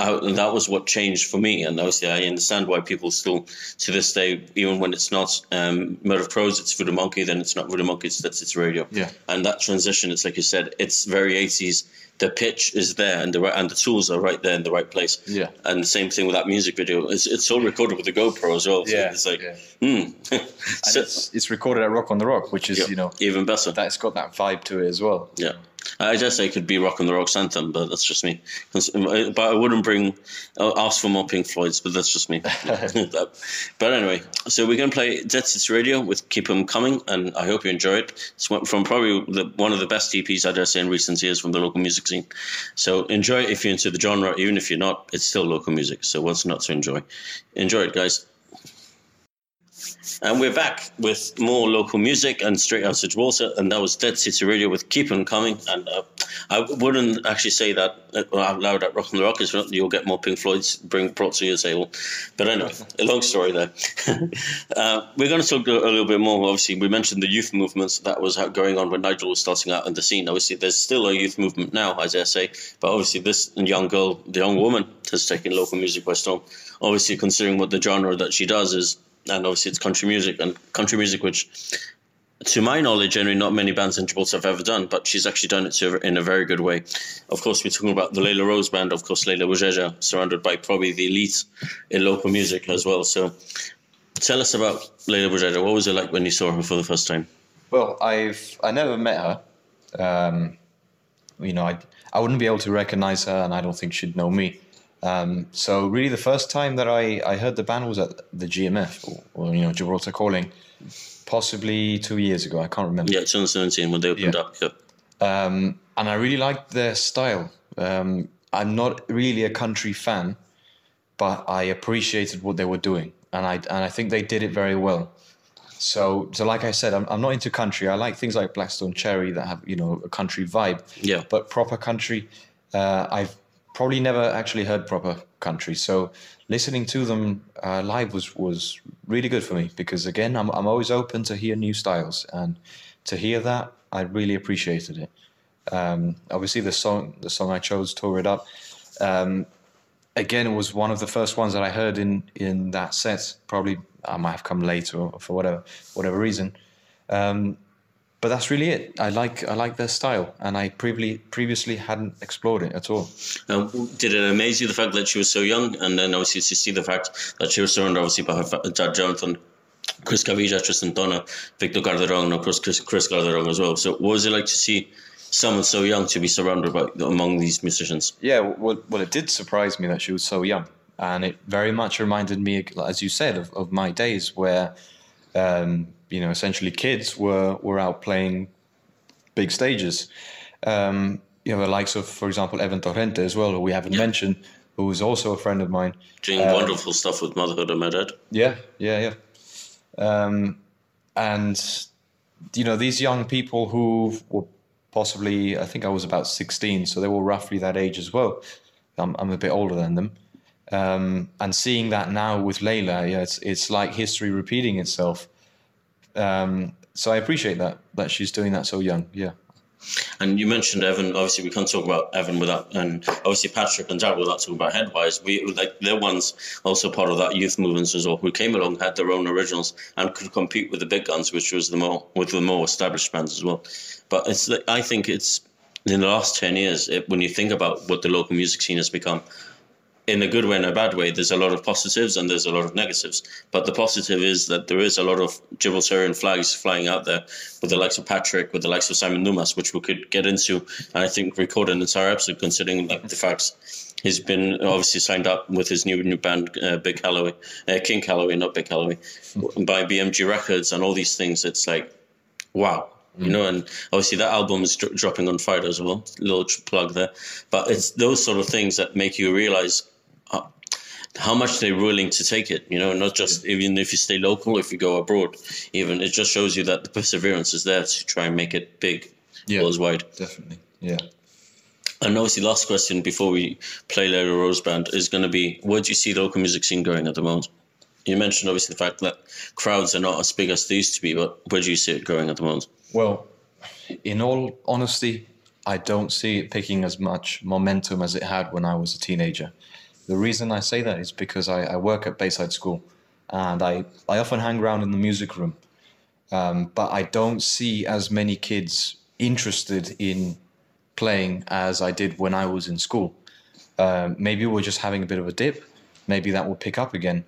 I, and that was what changed for me. And obviously, I understand why people still, to this day, even when it's not um, Murder of Pros, it's Voodoo Monkey, then it's not Voodoo Monkey, it's Dead City Radio. Yeah. And that transition, it's like you said, it's very 80s. The pitch is there, and the right, and the tools are right there in the right place. Yeah. And the same thing with that music video. It's it's all recorded with the GoPro as well. So Yeah, It's like, yeah. And So- it's, it's recorded at Rock on the Rock, which is yeah, you know even better. that's got that vibe to it as well. Yeah. I guess I could be rocking the Rocks anthem, but that's just me. But I wouldn't bring I'll ask for more Pink Floyd's, but that's just me. but anyway, so we're going to play Dead City Radio with Keep 'Em Coming, and I hope you enjoy it. It's from probably the, one of the best EPs I dare say in recent years from the local music scene. So enjoy it if you're into the genre. Even if you're not, it's still local music. So what's not to enjoy? Enjoy it, guys. And we're back with more local music and straight out of Gibraltar, and that was Dead City Radio with Keep On Coming. And uh, I wouldn't actually say that uh, out loud at Rock and the Rock, is you'll get more Pink Floyd's bring brought to your table. But anyway, a long story there. uh, we're going to talk a little bit more. Obviously, we mentioned the youth movements that was going on when Nigel was starting out in the scene. Obviously, there's still a youth movement now, as I say, but obviously, this young girl, the young woman, has taken local music by storm. Obviously, considering what the genre that she does is and obviously it's country music and country music which to my knowledge generally not many bands in Gibraltar have ever done but she's actually done it in a very good way of course we're talking about the Layla Rose band of course Layla Wajeja surrounded by probably the elite in local music as well so tell us about Layla Wajeja what was it like when you saw her for the first time Well, I've I never met her. Um, you know, I I wouldn't be able to recognize her, and I don't think she'd know me. Um, so really, the first time that I, I heard the band was at the GMF, or, or you know Gibraltar Calling, possibly two years ago. I can't remember. yeah 2017 when they opened Yeah. up yeah. Um, and I really liked their style. Um, I'm not really a country fan, but I appreciated what they were doing, and I and I think they did it very well. So, so like I said, I'm, I'm not into country. I like things like Black Stone Cherry that have you know a country vibe. Yeah. But proper country, uh, I've probably never actually heard proper country. So listening to them uh, live was was really good for me because again, I'm I'm always open to hear new styles and to hear that I really appreciated it. Um, obviously, the song the song I chose, "Tore It Up." Um, again, it was one of the first ones that I heard in in that set. Probably I might have come later or for whatever whatever reason. Um, but that's really it. I like I like their style, and I previously previously hadn't explored it at all. Um, did it amaze you the fact that she was so young, and then obviously to see the fact that she was surrounded obviously by her dad Jonathan, Chris Cavilla, Tristan Donna, Victor Garderong, and of course Chris, Chris Garderong as well. So, what was it like to see someone so young to be surrounded by among these musicians? Yeah, well, well, it did surprise me that she was so young, and it very much reminded me, as you said, of, of my days where, um, you know, essentially kids were were out playing big stages. Um, you know, the likes of, for example, Evan Torrente as well, who we haven't mentioned, who was also a friend of mine. Doing Uh, wonderful stuff with Motherhood and My Dad. Yeah, yeah, yeah. Um, and you know, these young people who were possibly, I think I was about sixteen, so they were roughly that age as well. I'm, I'm a bit older than them. Um, and seeing that now with Layla, yeah, it's it's like history repeating itself. Um, so I appreciate that that she's doing that so young. Yeah. And you mentioned Evan. Obviously, we can't talk about Evan without, and obviously Patrick and Dad without talking about Headwise. We like they're ones also part of that youth movement as well, who came along, had their own originals, and could compete with the big guns, which was the more with the more established bands as well. But it's I think it's in the last ten years it, when you think about what the local music scene has become. In a good way and a bad way, there's a lot of positives and there's a lot of negatives. But the positive is that there is a lot of Gibraltarian flags flying out there with the likes of Patrick, with the likes of Simon Numas, which we could get into and I think record an entire episode considering like the facts. He's been obviously signed up with his new new band, uh, Big Calloway, uh, King Calloway, not Big Calloway, by BMG Records and all these things. It's like, wow. You know, and obviously that album is dro- dropping on Friday as well. Little plug there, but it's those sort of things that make you realize uh, how much they're willing to take it. You know, not just even if you stay local, if you go abroad, even it just shows you that the perseverance is there to try and make it big Yeah. worldwide. Definitely. Yeah. And obviously, last question before we play Lady Rose Band is going to be: Where do you see the local music scene going at the moment? You mentioned obviously the fact that crowds are not as big as they used to be, but where do you see it going at the moment? Well, in all honesty, I don't see it picking as much momentum as it had when I was a teenager. The reason I say that is because I, I work at Bayside School and I, I often hang around in the music room. Um, but I don't see as many kids interested in playing as I did when I was in school. Um, maybe we're just having a bit of a dip. Maybe that will pick up again.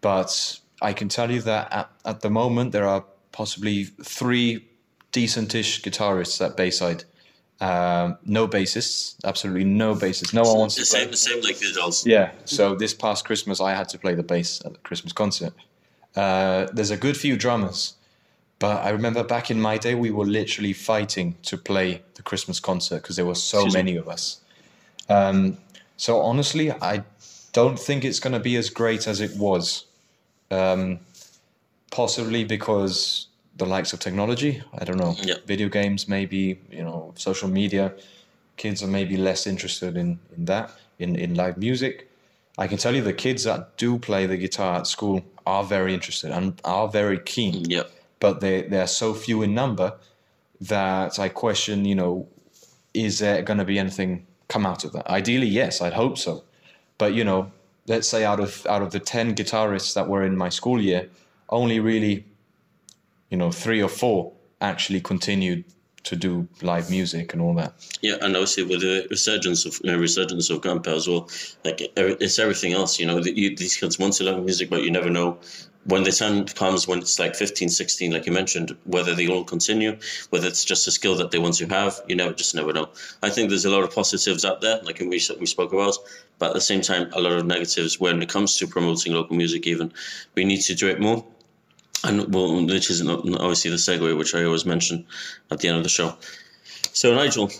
But I can tell you that at, at the moment there are possibly three decentish guitarists at Bayside. Um, no bassists, absolutely no bassists. No one wants The to play. same, the same like the adults. Yeah. So this past Christmas, I had to play the bass at the Christmas concert. Uh, there's a good few drummers, but I remember back in my day, we were literally fighting to play the Christmas concert because there were so Excuse me. many of us. Um, so honestly, I don't think it's going to be as great as it was. Um, possibly because the likes of technology. I don't know. Yeah. Video games, maybe you know, social media. Kids are maybe less interested in in that in in live music. I can tell you the kids that do play the guitar at school are very interested and are very keen Yeah. but they they're so few in number that I question, you know, is there going to be anything come out of that? Ideally, yes, I'd hope so. But you know, let's say out of out of the ten guitarists that were in my school year, only really, you know, three or four actually continued to do live music and all that. Yeah, and obviously with the resurgence of uh, resurgence of grandpa as well, like it's everything else. You know, you, these kids want to learn music, but you never know when the time comes when it's like 15, 16, like you mentioned, whether they all continue, whether it's just a skill that they want to have. You never just never know. I think there's a lot of positives out there, like we we spoke about, but at the same time, a lot of negatives when it comes to promoting local music. Even we need to do it more. And well, which is obviously the segue, which I always mention at the end of the show. So, Nigel,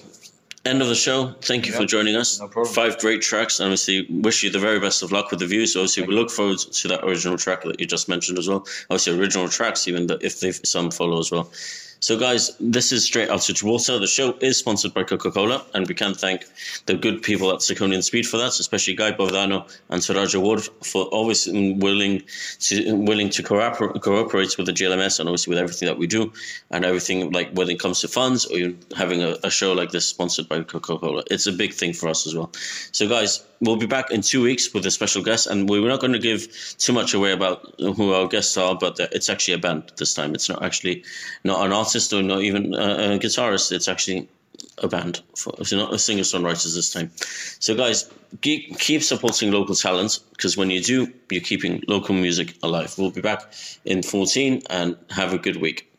end of the show. Thank you for joining us. no. Five great tracks. and Obviously, wish you the very best of luck with the views. Obviously, we look forward to that original track that you just mentioned as well. Obviously, original tracks, even if they some follow as well. So, guys, this is Straight Out to Gibraltar. The show is sponsored by Coca Cola, and we can thank the good people at Saccone & Speed for that, especially Guy Bovdano and Siraja Ward for always willing to willing to cooperate, cooperate with the GLMS and obviously with everything that we do and everything like when it comes to funds or even having a, a show like this sponsored by Coca Cola. It's a big thing for us as well. So, guys, we'll be back in two weeks with a special guest, and we're not going to give too much away about who our guests are, but it's actually a band this time. It's not actually not an artist or not even a, a guitarist. It's actually a band. For, it's not a singer songwriters this time. So, guys, keep, keep supporting local talents because when you do, you're keeping local music alive. We'll be back in 14 and have a good week.